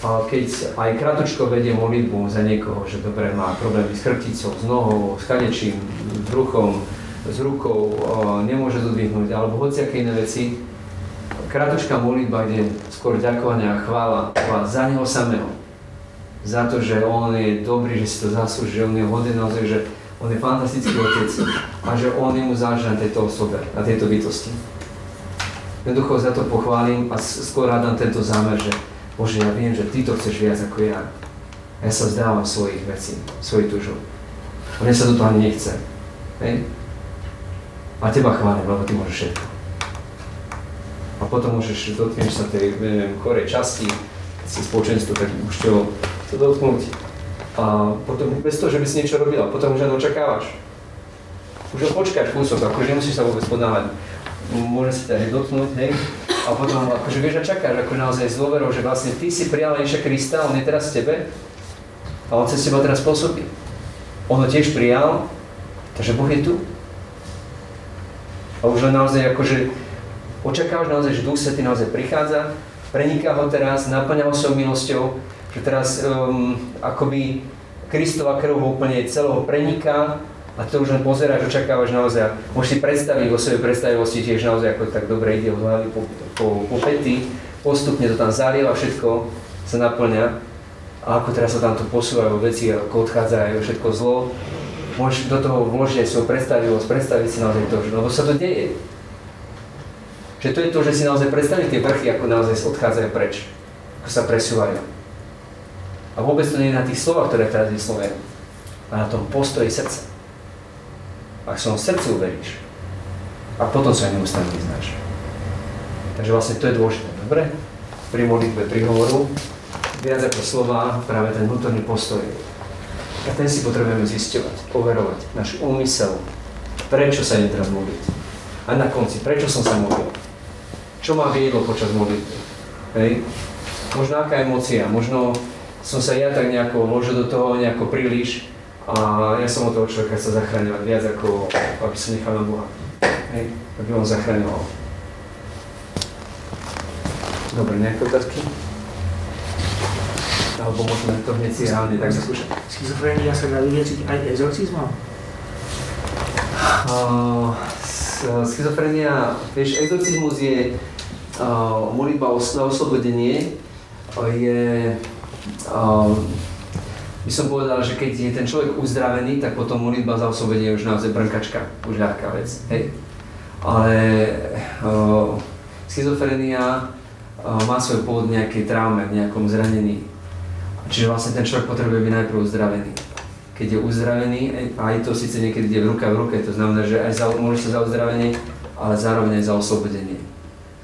keď aj kratučko vedie modlitbu za niekoho, že dobre má problémy s chrbticou, s nohou, s kadečím, s bruchom, s rukou, nemôže dodvihnúť, alebo hociaké iné veci, kratučká modlitba, kde skôr ďakovania a chvála, za neho samého. Za to, že on je dobrý, že si to zaslúži, že on je hodný naozaj, že on je fantastický otec a že on mu záleží na tejto osobe, na tejto bytosti. Jednoducho za to pochválim a skôr hádam tento zámer, že Bože, ja viem, že Ty to chceš viac ako ja. Ja sa vzdávam svojich vecí, svojich tužov. A mne sa to ani nechce. Hej? A Teba chválim, lebo Ty môžeš všetko. A potom môžeš, dotkneš sa tej, neviem, chorej časti, si spoločenstvo, tak už to, to dotknúť. A potom bez toho, že by si niečo robila, potom už len očakávaš. Už len počkáš kúsok, akože nemusíš sa vôbec podávať. Môže si ťa dotknúť, hej, a potom akože vieš a čakáš ako naozaj s dôverou, že vlastne ty si prijal Ježiša Krista, on je teraz tebe a on cez teba teraz pôsobí. On ho tiež prijal, takže Boh je tu. A už len naozaj akože očakávaš naozaj, že Duch Svetý naozaj prichádza, preniká ho teraz, naplňa ho svojou milosťou, že teraz um, akoby Kristova krv úplne celého preniká a to už len pozeráš, očakávaš naozaj, môžeš si predstaviť vo svojej predstavivosti tiež naozaj, ako tak dobre ide od hlavy po, po, po pety, postupne to tam zalieva, všetko sa naplňa a ako teraz sa tam to posúvajú veci, ako odchádzajú všetko zlo, môžeš do toho vložiť aj svoju predstavivosť, predstaviť si naozaj to, lebo sa to deje. Že to je to, že si naozaj predstaviť tie vrchy, ako naozaj odchádzajú preč, ako sa presúvajú. A vôbec to nie je na tých slovách, ktoré teraz vyslovujem, ale na tom postoji srdca ak som v srdci uveríš. A potom sa neustále vyznáš. Takže vlastne to je dôležité, dobre? Pri modlitbe, pri hovoru, viac ako slova, práve ten vnútorný postoj. A ten si potrebujeme zisťovať, overovať, náš úmysel, prečo sa idem teraz modliť. A na konci, prečo som sa modlil. Čo ma viedlo počas modlitby. Hej? Možno aká emócia, možno som sa ja tak nejako vložil do toho nejako príliš, a ja som od toho človeka chcel zachraňovať viac ako aby som nechal na Boha. Hej, aby on zachraňoval. Dobre, nejaké otázky? Alebo môžeme to hneď si reálne tak zaskúšať. Schizofrenia sa dá vyliečiť aj exorcizmom? Uh, schizofrenia, vieš, exorcizmus je uh, modlitba na oslobodenie, je uh, by som povedal, že keď je ten človek uzdravený, tak potom modlitba za osobenie je už naozaj brnkačka, už ľahká vec. Hej? Ale schizofrenia má svoj pôvod v nejakej traume, v nejakom zranení. Čiže vlastne ten človek potrebuje byť najprv uzdravený. Keď je uzdravený, aj to síce niekedy ide v ruka v ruke, to znamená, že aj za, môže sa za uzdravenie, ale zároveň aj za oslobodenie.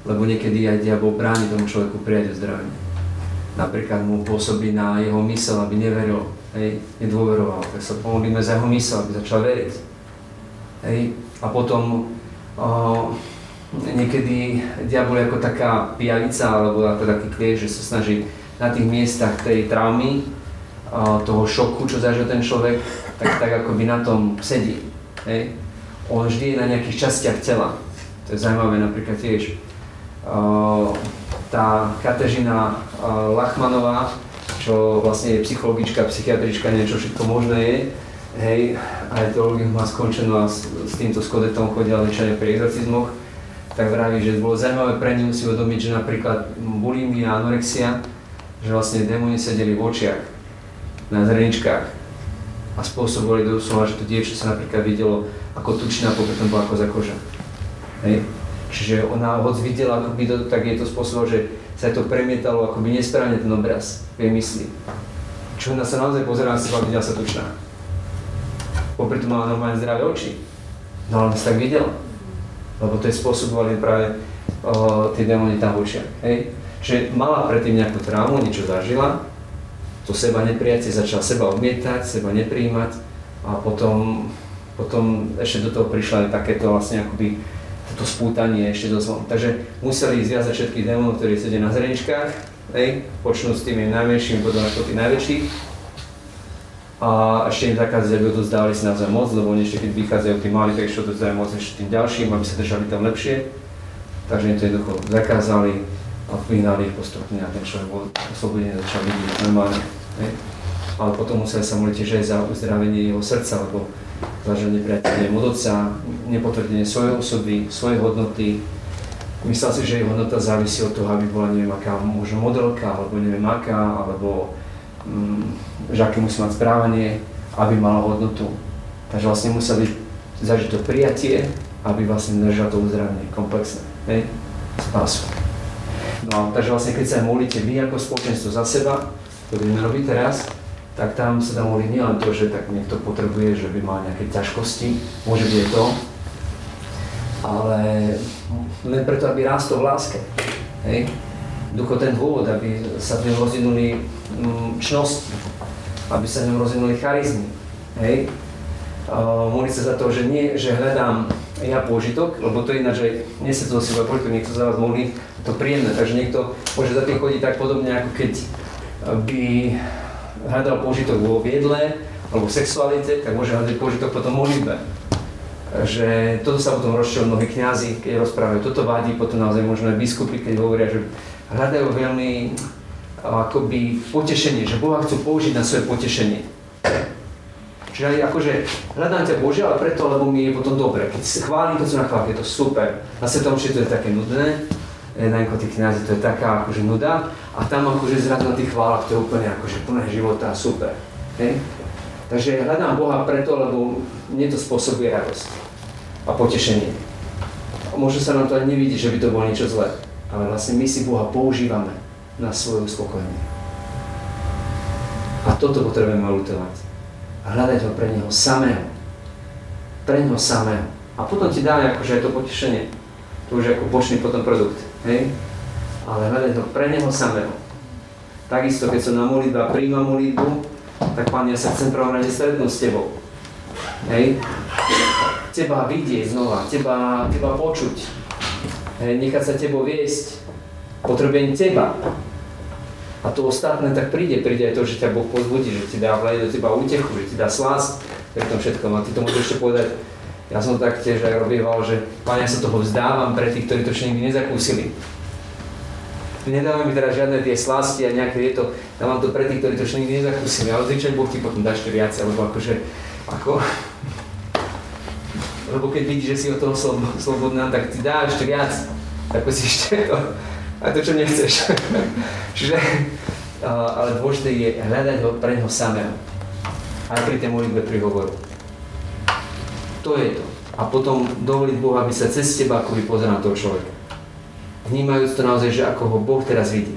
Lebo niekedy aj diabol bráni tomu človeku prijať uzdravenie napríklad mu pôsobí na jeho mysel, aby neveril, hej, nedôveroval, tak sa pomodlíme za jeho mysel, aby začal veriť. Hej. A potom o, niekedy diabol je ako taká pijavica, alebo ako taký klieš, že sa snaží na tých miestach tej traumy, toho šoku, čo zažil ten človek, tak, tak ako by na tom sedí. Hej. On vždy je na nejakých častiach tela. To je zaujímavé napríklad tiež. Tá Katežina Lachmanová, čo vlastne je psychologička, psychiatrička, niečo všetko možné je, hej, aj teológiu má skončenú a s, s týmto skodetom chodia liečenie pri exorcizmoch, tak vraví, že bolo zaujímavé pre ňu si uvedomiť, že napríklad bulimia anorexia, že vlastne démoni sedeli v očiach, na zreničkách a spôsobovali doslova, že to dievča sa napríklad videlo ako tučná, potom bola ako koža. Hej. Čiže ona hoď videla, ako by to, tak je to spôsobo, že sa to premietalo akoby nesprávne ten obraz v jej mysli. Čo ona sa naozaj pozerala na seba videla sa tučná. Popri tom mala normálne zdravé oči. No ale sa tak videla. Lebo to je spôsobovali práve o, tie démoni tam v. Hej. Čiže mala predtým nejakú traumu, niečo zažila, to seba neprijatie, začala seba odmietať, seba nepríjmať a potom, potom ešte do toho prišla aj takéto vlastne akoby to spútanie ešte do zlom. Takže museli zviazať všetkých démonov, ktorí sedia na zreničkách, hej, počnú s tými najmenšími, potom až po tých najväčších. A ešte im zakázať, aby odozdávali si naozaj moc, lebo oni ešte keď vychádzajú tí mali, tak ešte odozdávajú moc ešte tým ďalším, aby sa držali tam lepšie. Takže im to jednoducho zakázali a vyhnali ich postupne a ten človek bol oslobodený, začal vidieť normálne. Hej. Ale potom museli sa modliť tiež aj za uzdravenie jeho srdca, lebo zažil nepriateľne od otca, nepotvrdenie svojej osoby, svojej hodnoty. Myslel si, že jeho hodnota závisí od toho, aby bola neviem aká možno modelka, alebo neviem aká, alebo mm, že aké musí mať správanie, aby mala hodnotu. Takže vlastne museli zažiť to prijatie, aby vlastne držal to uzdravenie komplexné. Hej? Spásu. No, takže vlastne keď sa modlíte vy ako spoločenstvo za seba, to budeme robiť teraz, tak tam sa dá modliť nielen to, že tak niekto potrebuje, že by mal nejaké ťažkosti, môže byť to, ale len preto, aby rástol v láske. Hej? Ducho ten dôvod, aby sa v ňom rozvinuli mm, čnosti, aby sa v ňom rozvinuli charizmy. Hej? Uh, sa za to, že nie, že hľadám ja pôžitok, lebo to je ináč, že nesie to si pôžitok, niekto za vás modlí, to príjemné, takže niekto môže za tým chodiť tak podobne, ako keď by hľadal požitok vo viedle alebo sexualite, tak môže hľadať požitok potom modlitbe. Že toto sa potom rozšiel mnohí kňazi, keď rozprávajú, toto vadí, potom naozaj možno aj biskupy, keď hovoria, že hľadajú veľmi akoby potešenie, že Boha chcú použiť na svoje potešenie. Čiže aj akože hľadám ťa Bože, ale preto, lebo mi je potom dobre. Keď chválim, to, čo na chválim, je to super. Na svetom to je také nudné, tí kniazy, to je taká akože nuda a tam akože zrazu na tých chválach to je úplne akože plné života, super. Hej? Takže hľadám Boha preto, lebo mne to spôsobuje radosť a potešenie. A možno sa nám to aj nevidí, že by to bolo niečo zlé, ale vlastne my si Boha používame na svoje uspokojenie. A toto potrebujeme lutovať. A hľadať ho pre Neho samého. Pre Neho samého. A potom ti dá akože aj to potešenie. To už je ako bočný potom produkt. Hej? Ale hľadať ho pre Neho samého. Takisto, keď som na modlitbe a príjma modlitbu, tak Pán, ja sa chcem prvom rade stretnúť s Tebou. Hej? Teba vidieť znova, Teba, teba počuť. Hej? Nechať sa Tebou viesť. Potrebujem Teba. A to ostatné tak príde, príde aj to, že ťa Boh pozbudí, že ti dá vleje do teba útechu, že ti dá slás pri tom všetkom. A ty to môžeš ešte povedať, ja som tak tiež aj robieval, že Pane, ja sa toho vzdávam pre tých, ktorí to ešte nikdy nezakúsili. Nedávam mi teraz žiadne tie slasti a nejaké je to, dávam to pre tých, ktorí to ešte nikdy nezakúsili, ale zvyčajne Boh ti potom dá ešte viac, alebo akože, ako, lebo keď vidíš, že si od toho slobodná, tak ti dá ešte viac, ako si ešte to, a to, čo nechceš. Čiže, ale dôležité je hľadať ho pre neho samého. Aj pri tej modlitbe prihovoru. To je to. A potom dovoliť Bohu, aby sa cez teba akoby pozeral toho človeka. Vnímajúc to naozaj, že ako ho Boh teraz vidí.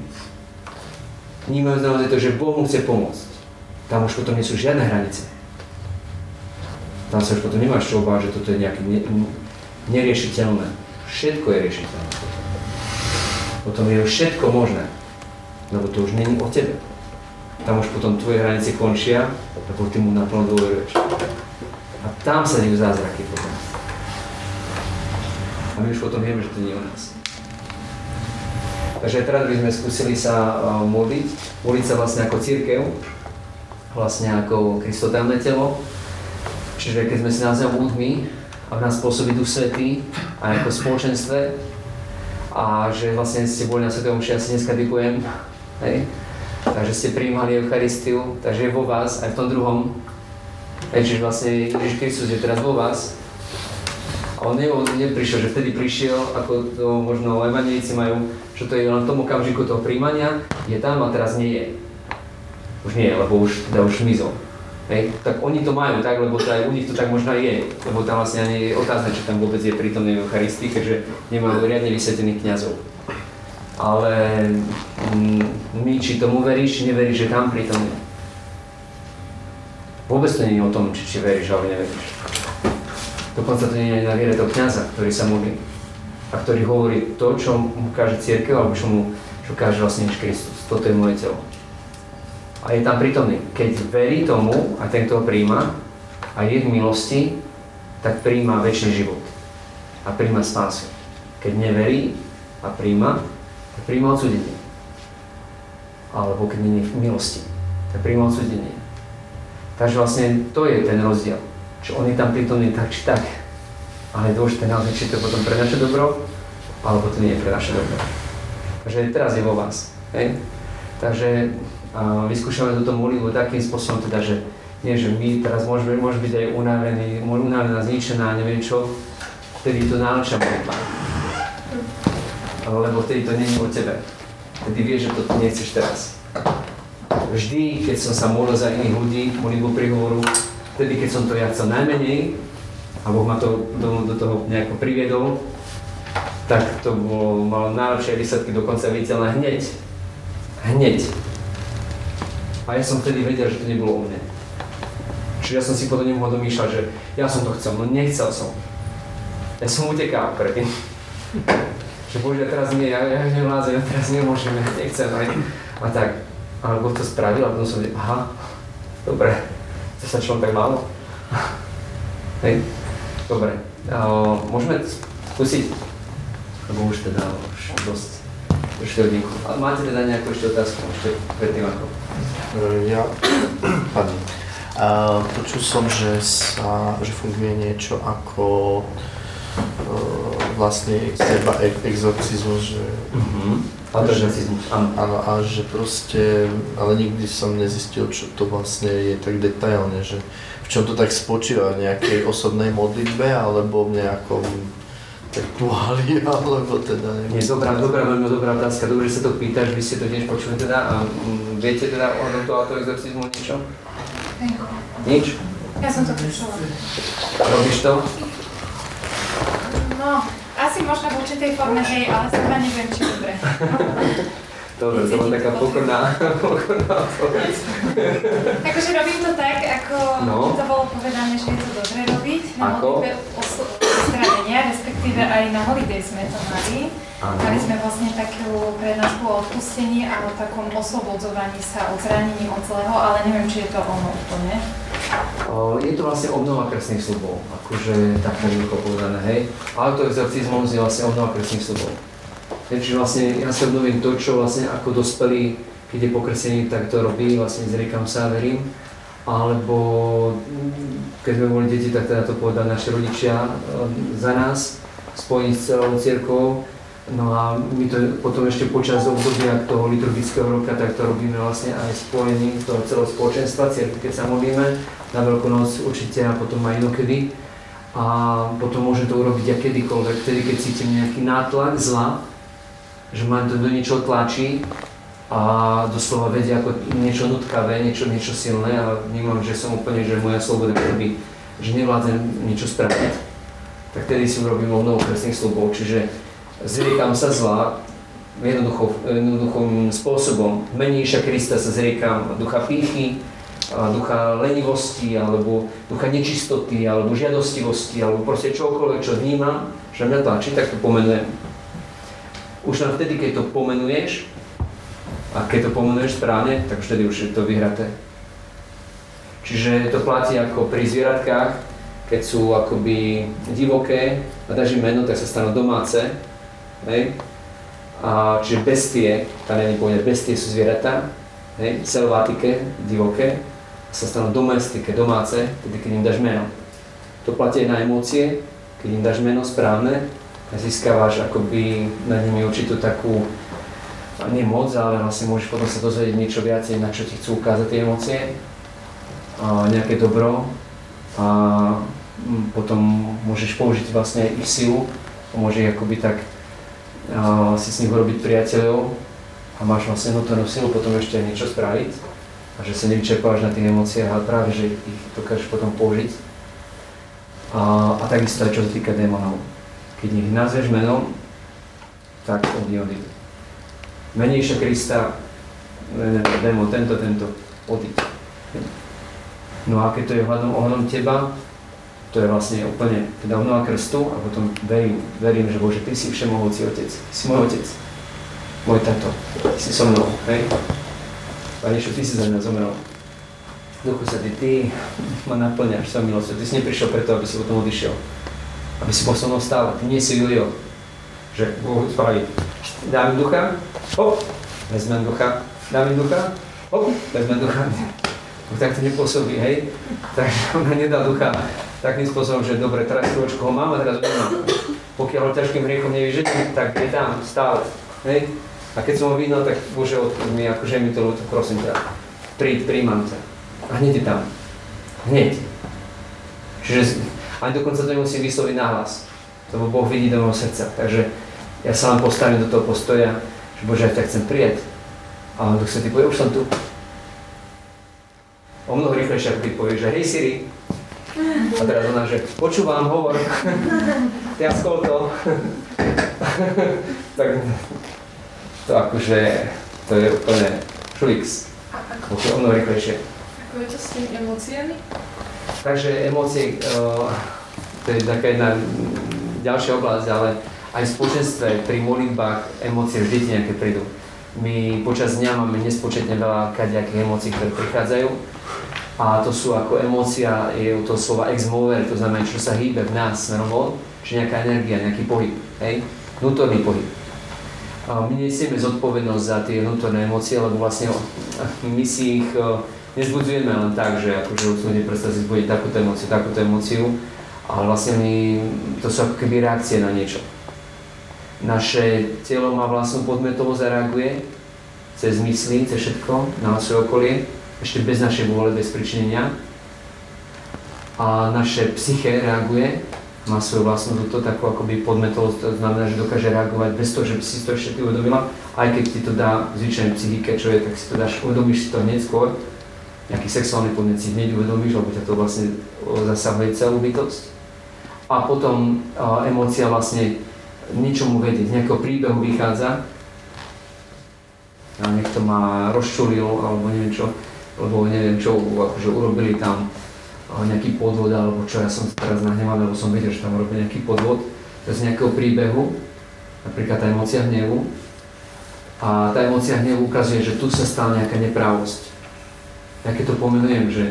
Vnímajúc naozaj to, že Boh mu chce pomôcť. Tam už potom nie sú žiadne hranice. Tam sa už potom nemáš čo obávať, že toto je nejaké ne, neriešiteľné. Všetko je riešiteľné. Potom je všetko možné. Lebo to už není o tebe. Tam už potom tvoje hranice končia, lebo ty mu naplno dôveruješ. A tam sa dejú zázraky potom. A my už potom vieme, že to nie je u nás. Takže teraz by sme skúsili sa modliť, modliť sa vlastne ako církev, vlastne ako Kristotelné telo. Čiže keď sme si navzájom ľuďmi a v nás pôsobí Duch Svetý aj ako spoločenstve a že vlastne ste boli na Svetom ja si dneska typujem, hej? takže ste prijímali Eucharistiu, takže je vo vás aj v tom druhom. Hej, čiže vlastne Ježiš Kristus je teraz vo vás a on neprišiel, že vtedy prišiel, ako to možno evangelíci majú, že to je len v tom okamžiku toho príjmania, je tam a teraz nie je. Už nie, lebo už, teda už mizol. Hej, tak oni to majú tak, lebo to u nich to tak možno je, lebo tam vlastne ani je otázne, či tam vôbec je prítomný v Eucharistii, keďže nemajú riadne vysvetených kniazov. Ale mm, my, či tomu veríš, či neveríš, že tam prítomný. Vôbec to nie je o tom, či, či veríš alebo neveríš. Dokonca to nie je na viere toho kniaza, ktorý sa modlí a ktorý hovorí to, čo mu káže církev, alebo čo mu čo káže vlastne Kristus. Toto je moje telo. A je tam prítomný. Keď verí tomu a ten, kto ho príjma a je v milosti, tak príjma väčší život. A príjma spásu. Keď neverí a príjma, tak príjma odsudenie. Alebo keď nie je v milosti, tak príjma odsudenie. Takže vlastne to je ten rozdiel že on je tam prítomný tak či tak. Ale je dôležité naozaj, či to potom pre naše dobro, alebo to nie je pre naše dobro. Takže teraz je vo vás. Hej? Takže a vyskúšame túto modlitbu takým spôsobom, teda, že nie, že my teraz môžeme, môže byť aj unavení, unavená, zničená, neviem čo, vtedy to najlepšia modlitba. Lebo vtedy to nie je o tebe. Vtedy vieš, že to nechceš teraz. Vždy, keď som sa modlil za iných ľudí, modlitbu prihovoru, vtedy, keď som to ja chcel najmenej, a Boh ma to do, do toho nejako priviedol, tak to bolo, malo najlepšie výsledky, dokonca viditeľné hneď. Hneď. A ja som vtedy vedel, že to nebolo o mne. Čiže ja som si potom nemohol domýšľať, že ja som to chcel, no nechcel som. Ja som utekal predtým. že Bože, teraz nie, ja, ja nevládzem, ja teraz nemôžem, ja nechcem aj. A tak. Ale Boh to spravil a potom som vedel, aha, dobre, to sa tak málo? Hej, dobre. Uh, môžeme skúsiť? Lebo už teda už dosť už hodinku. A máte teda nejakú ešte otázku ešte predtým ako? Ja, pani. Uh, počul som, že, sa, že funguje niečo ako uh, vlastne seba exorcizmus, že uh-huh Autorizmus, áno. Áno, a že proste, ale nikdy som nezistil, čo to vlastne je tak detailne, že v čom to tak spočíva, v nejakej osobnej modlitbe, alebo v nejakom rituáli, alebo teda neviem. Nie, dobrá, dobrá, veľmi dobrá otázka, dobre, že sa to pýtaš, vy ste to tiež počuli teda a m, viete teda o tomto autoexorcizmu niečo? Nič? Ja som to počula. Robíš to? No, asi možno v určitej forme, hej, ale sama neviem, či dobre. Dobre, to bola taká pokorná, pokorná. Takže robím to tak, ako no. to bolo povedané, že je to dobre robiť. Na ako? Ostradenia, respektíve aj na holiday sme to mali. Ano. Mali sme vlastne takú prednášku o odpustení a o takom oslobodzovaní sa od zranení od zlého, ale neviem, či je to ono úplne. Je to vlastne obnova kresných slubov, akože tak jednoducho povedané, hej. Autoexorcizmus je vlastne obnova kresných slubov. Takže vlastne ja si obnovím to, čo vlastne ako dospelý, keď je pokresený, tak to robí, vlastne zriekam sa verím. Alebo mm, keď sme boli deti, tak teda to povedali naši rodičia ehm, za nás, spojení s celou církou. No a my to potom ešte počas obdobia toho liturgického roka, tak to robíme vlastne aj spojením toho celého spoločenstva, círky, keď sa modlíme na Veľkú noc určite a potom aj inokedy. A potom môže to urobiť aj kedykoľvek, vtedy keď cítim nejaký nátlak zla, že ma to do niečo tlačí a doslova vedia ako niečo nutkavé, niečo, niečo silné a vnímam, že som úplne, že moja sloboda by, že nevládzem niečo spraviť. Tak tedy si urobím obnovu kresných slubov, čiže zriekam sa zla, jednoduchým spôsobom. Meníša Krista sa zriekam ducha pýchy, ducha lenivosti, alebo ducha nečistoty, alebo žiadostivosti, alebo proste čokoľvek, čo vnímam, že mňa tlačí, tak to pomenujem. Už len vtedy, keď to pomenuješ, a keď to pomenuješ správne, tak vtedy už je to vyhraté. Čiže to platí ako pri zvieratkách, keď sú akoby divoké a dáš im meno, tak sa stanú domáce. Hej? A, čiže bestie, tá není povedať, bestie sú zvieratá, hej, selvatike, divoké, sa stanú domestike, domáce, tedy keď im dáš meno. To platí na emócie, keď im dáš meno správne, získavaš akoby na nimi určitú takú, nie moc, ale vlastne môžeš potom sa dozvedieť niečo viacej, na čo ti chcú ukázať tie emócie, a nejaké dobro a potom môžeš použiť vlastne ich silu, môže akoby tak a si s nich urobiť priateľov a máš vlastne vnútornú silu potom ešte niečo spraviť a že sa nevyčerpávaš na tých emóciách, ale práve, že ich dokážeš potom použiť. A, a takisto aj čo sa týka démonov. Keď ich nazveš menom, tak oni odídu. Menejšia Krista, démon, tento, tento, odíď. No a keď to je ohľadom, ohľadom teba, to je vlastne úplne teda obnova krstu a potom verím, verím, že Bože, Ty si všemohúci Otec, si môj Otec, môj tato, si so mnou, hej? Pane Ty si za mňa zomrel. Duchu sa Ty, Ty ma naplňaš sa milosťou, Ty si neprišiel preto, aby si potom odišiel, aby si mnou stále, Ty nie si Julio, že Bohu chváli. Dám ducha, hop, vezmem ducha, dám ducha, hop, vezmem ducha. Tak to nepôsobí, hej? Takže ona nedá ducha takým spôsobom, že dobre, teraz chvíľočku ho mám a teraz ho nemám. Pokiaľ ho ťažkým hriechom nevyžetím, tak je tam stále. Hej? A keď som ho videl, tak Bože, odkud mi, akože mi to ľúto, prosím ťa, príď, príjmam ťa. A hneď je tam. Hneď. Čiže ani dokonca to nemusí vysloviť nahlas, lebo Boh vidí do môjho srdca. Takže ja sa len postavím do toho postoja, že Bože, ja ťa chcem prijať. A on Duch Svetý povie, už som tu. O mnoho rýchlejšie, ako keď povie, že hej Siri, a teraz ona, že počúvam, hovor, ja to. tak to akože, to je úplne šlix. Pokiaľ ono rýchlejšie. Ako je to s tými emóciami? Takže emócie, uh, to je taká jedna ďalšia oblasť, ale aj v spoločenstve, pri modlitbách emócie vždy nejaké prídu. My počas dňa máme nespočetne veľa kadejakých emócií, ktoré prichádzajú a to sú ako emócia, je to slova ex mover, to znamená, čo sa hýbe v nás smerom von, či nejaká energia, nejaký pohyb, hej? vnútorný pohyb. A my nesieme zodpovednosť za tie vnútorné emócie, lebo vlastne my si ich nezbudzujeme len tak, že akože odsúdne predstav si zbudiť takúto emóciu, takúto emóciu, ale vlastne my, to sú ako keby reakcie na niečo. Naše telo má vlastnú podmetovo zareaguje cez mysli, cez všetko, na svoje okolie ešte bez našej vôle, bez pričinenia. A naše psyché reaguje, má svoju vlastnú túto takú akoby podmetolosť, to znamená, že dokáže reagovať bez toho, že by si to ešte uvedomila, aj keď ti to dá v zvyčajnej psychike, čo je, tak si to dáš, uvedomíš si to hneď skôr, nejaký sexuálny podnet si hneď uvedomíš, lebo ťa to vlastne zasahuje celú bytosť. A potom a, emócia vlastne ničomu vedieť, nejakého príbehu vychádza, a niekto ma rozčulil, alebo neviem čo, lebo neviem čo, akože urobili tam nejaký podvod alebo čo, ja som teraz nahnevaný, lebo som vedel, že tam urobili nejaký podvod, z nejakého príbehu, napríklad tá emócia hnevu. A tá emócia hnevu ukazuje, že tu sa stala nejaká neprávosť. Ja keď to pomenujem, že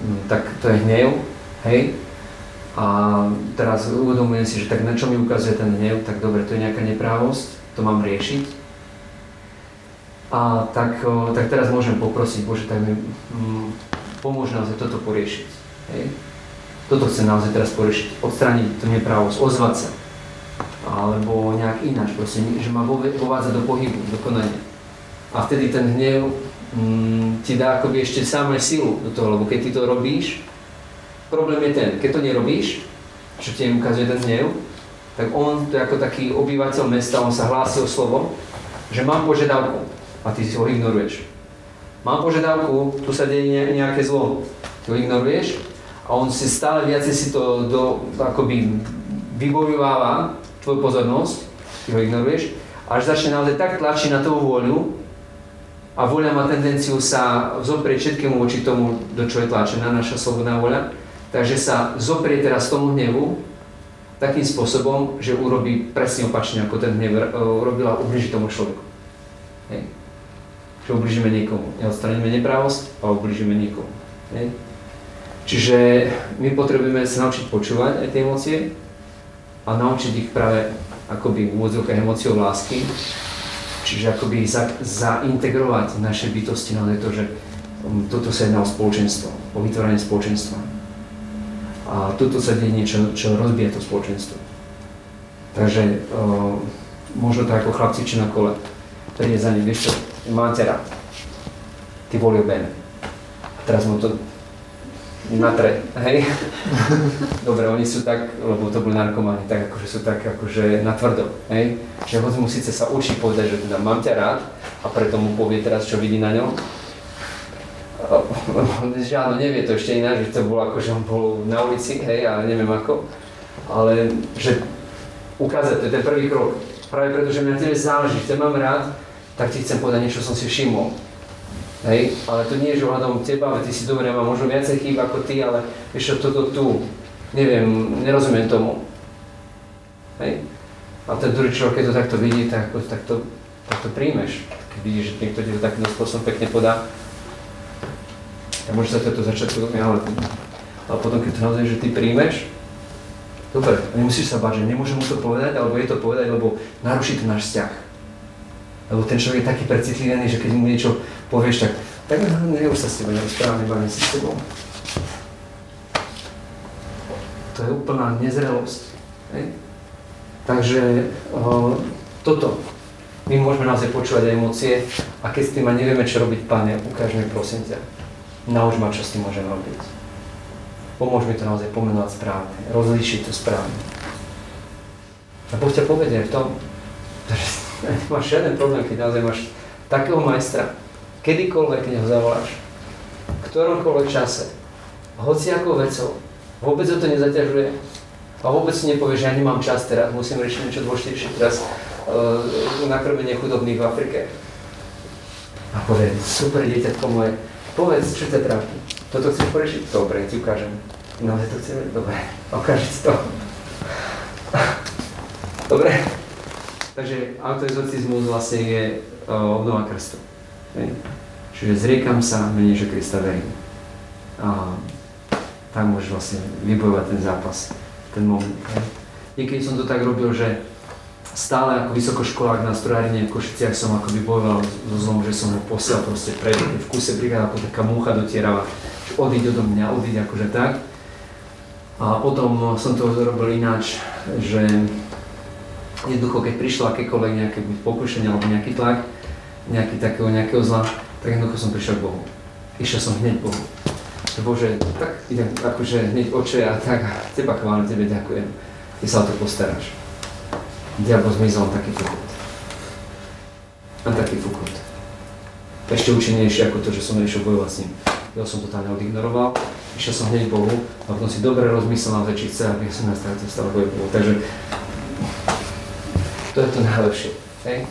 hm, tak to je hnev, hej, a teraz uvedomujem si, že tak na čo mi ukazuje ten hnev, tak dobre, to je nejaká neprávosť, to mám riešiť a tak, tak teraz môžem poprosiť, Bože, tak mi mm, pomôž naozaj toto poriešiť. Hej? Toto chcem naozaj teraz poriešiť, odstrániť tú nepravosť, ozvať sa. Alebo nejak ináč, proste, že ma vovádza do pohybu, do konania. A vtedy ten hnev mm, ti dá akoby ešte samé silu do toho, lebo keď ty to robíš, problém je ten, keď to nerobíš, čo ti ukazuje ten hnev, tak on, to je ako taký obyvateľ mesta, on sa hlási o slovo, že mám požiadavku a ty si ho ignoruješ. Mám požiadavku, tu sa deje nejaké zlo. Ty ho ignoruješ a on si stále viacej si to do, akoby vybojováva tvoju pozornosť, ty ho ignoruješ, až začne naozaj tak tlačiť na tvoju vôľu a vôľa má tendenciu sa zoprieť všetkému voči tomu, do čo je tlačená naša slobodná vôľa. Takže sa zoprie teraz tomu hnevu takým spôsobom, že urobí presne opačne, ako ten hnev e, urobila ubližiť tomu človeku. Hej že ubližíme niekomu. Neodstraníme nepravosť a ubližíme niekomu. Nie? Čiže my potrebujeme sa naučiť počúvať aj tie emócie a naučiť ich práve akoby v úvodzovkách emóciou lásky Čiže akoby za, zaintegrovať naše bytosti na to, že um, toto sa jedná o spoločenstvo, o vytvorenie spoločenstva. A toto sa deje niečo, čo rozbije to spoločenstvo. Takže uh, možno to ako chlapci na kole. Príde za ním, vieš čo, mám ťa rád. Ty volil bene. A teraz mu to natre, hej? Dobre, oni sú tak, lebo to boli narkomani, tak akože sú tak akože natvrdo, hej? Že hoď mu síce sa učí povedať, že teda mám ťa rád a preto mu povie teraz, čo vidí na ňom. Že áno, nevie to ešte ináč, že to bolo ako, že on bol na ulici, hej, a neviem ako. Ale že ukázať, to je ten prvý krok. Práve preto, že mňa tebe záleží, ťa mám rád, tak ti chcem povedať niečo, som si všimol. Hej, ale to nie je, že ohľadom teba, ale ty si dobre, má možno viacej chýb ako ty, ale vieš toto tu, neviem, nerozumiem tomu. Hej. A ten druhý človek, keď to takto vidí, tak, tak, to, tak to príjmeš. Keď vidíš, že niekto ti to takýmto spôsobom pekne podá, a môže sa toto podobne, ale, ale potom, keď to naozaj, že ty príjmeš, dobre, nemusíš sa báť, že nemôžem mu to povedať, alebo je to povedať, lebo naruší to náš vzťah. Lebo ten človek je taký precitlivený, že keď mu niečo povieš, tak, tak ne, už sa s tebou nerozprávam, nebavím si s tebou. To je úplná nezrelosť. Hej? Takže o, toto. My môžeme naozaj počúvať aj emócie a keď s tým nevieme, čo robiť, Pane, ukáž mi prosím ťa. Nauč ma, čo s tým môžem robiť. Pomôž mi to naozaj pomenovať správne, rozlíšiť to správne. A Boh ťa povedie v tom, že máš žiaden problém, keď naozaj máš takého majstra, kedykoľvek, keď ho zavoláš, v ktoromkoľvek čase, hociakou vecou, vôbec ho to nezaťažuje a vôbec si nevie, že ja nemám čas teraz, musím riešiť niečo dôležitejšie teraz, uh, nakrmenie chudobných v Afrike. A povie, super dieťatko moje, povedz, čo ťa trápi. Toto chceš poriešiť? Dobre, ti ukážem. No, ja to chcem, dobre, ukážem to. Dobre. Takže autoexorcizmus vlastne je uh, obnova krstu. Čiže zriekam sa, menej, že Krista verím. A tak môžeš vlastne vybojovať ten zápas, ten moment. Niekedy som to tak robil, že stále ako vysokoškolák na strojárine v Košiciach som akoby bojoval so zlom, že som ho posiel proste pred, v kuse brigáda ako taká múcha dotierava, že odíď odo mňa, odíď akože tak. A potom som to robil ináč, že jednoducho, keď prišlo akékoľvek nejaké pokušenie alebo nejaký tlak, nejaký takého nejakého zla, tak jednoducho som prišiel k Bohu. Išiel som hneď Bohu. Bože, tak idem akože hneď oče a tak, teba chválim, tebe ďakujem. Ty sa o to postaráš. Diabol zmizol taký fukot. Na taký fukot. Ešte účinnejšie ako to, že som nešiel bojovať s ním. Ja som to tam odignoroval, išiel som hneď Bohu a potom si dobre rozmyslel na či chce, aby som nastavil to stále Bohu. Takže to je to najlepšie. Hej?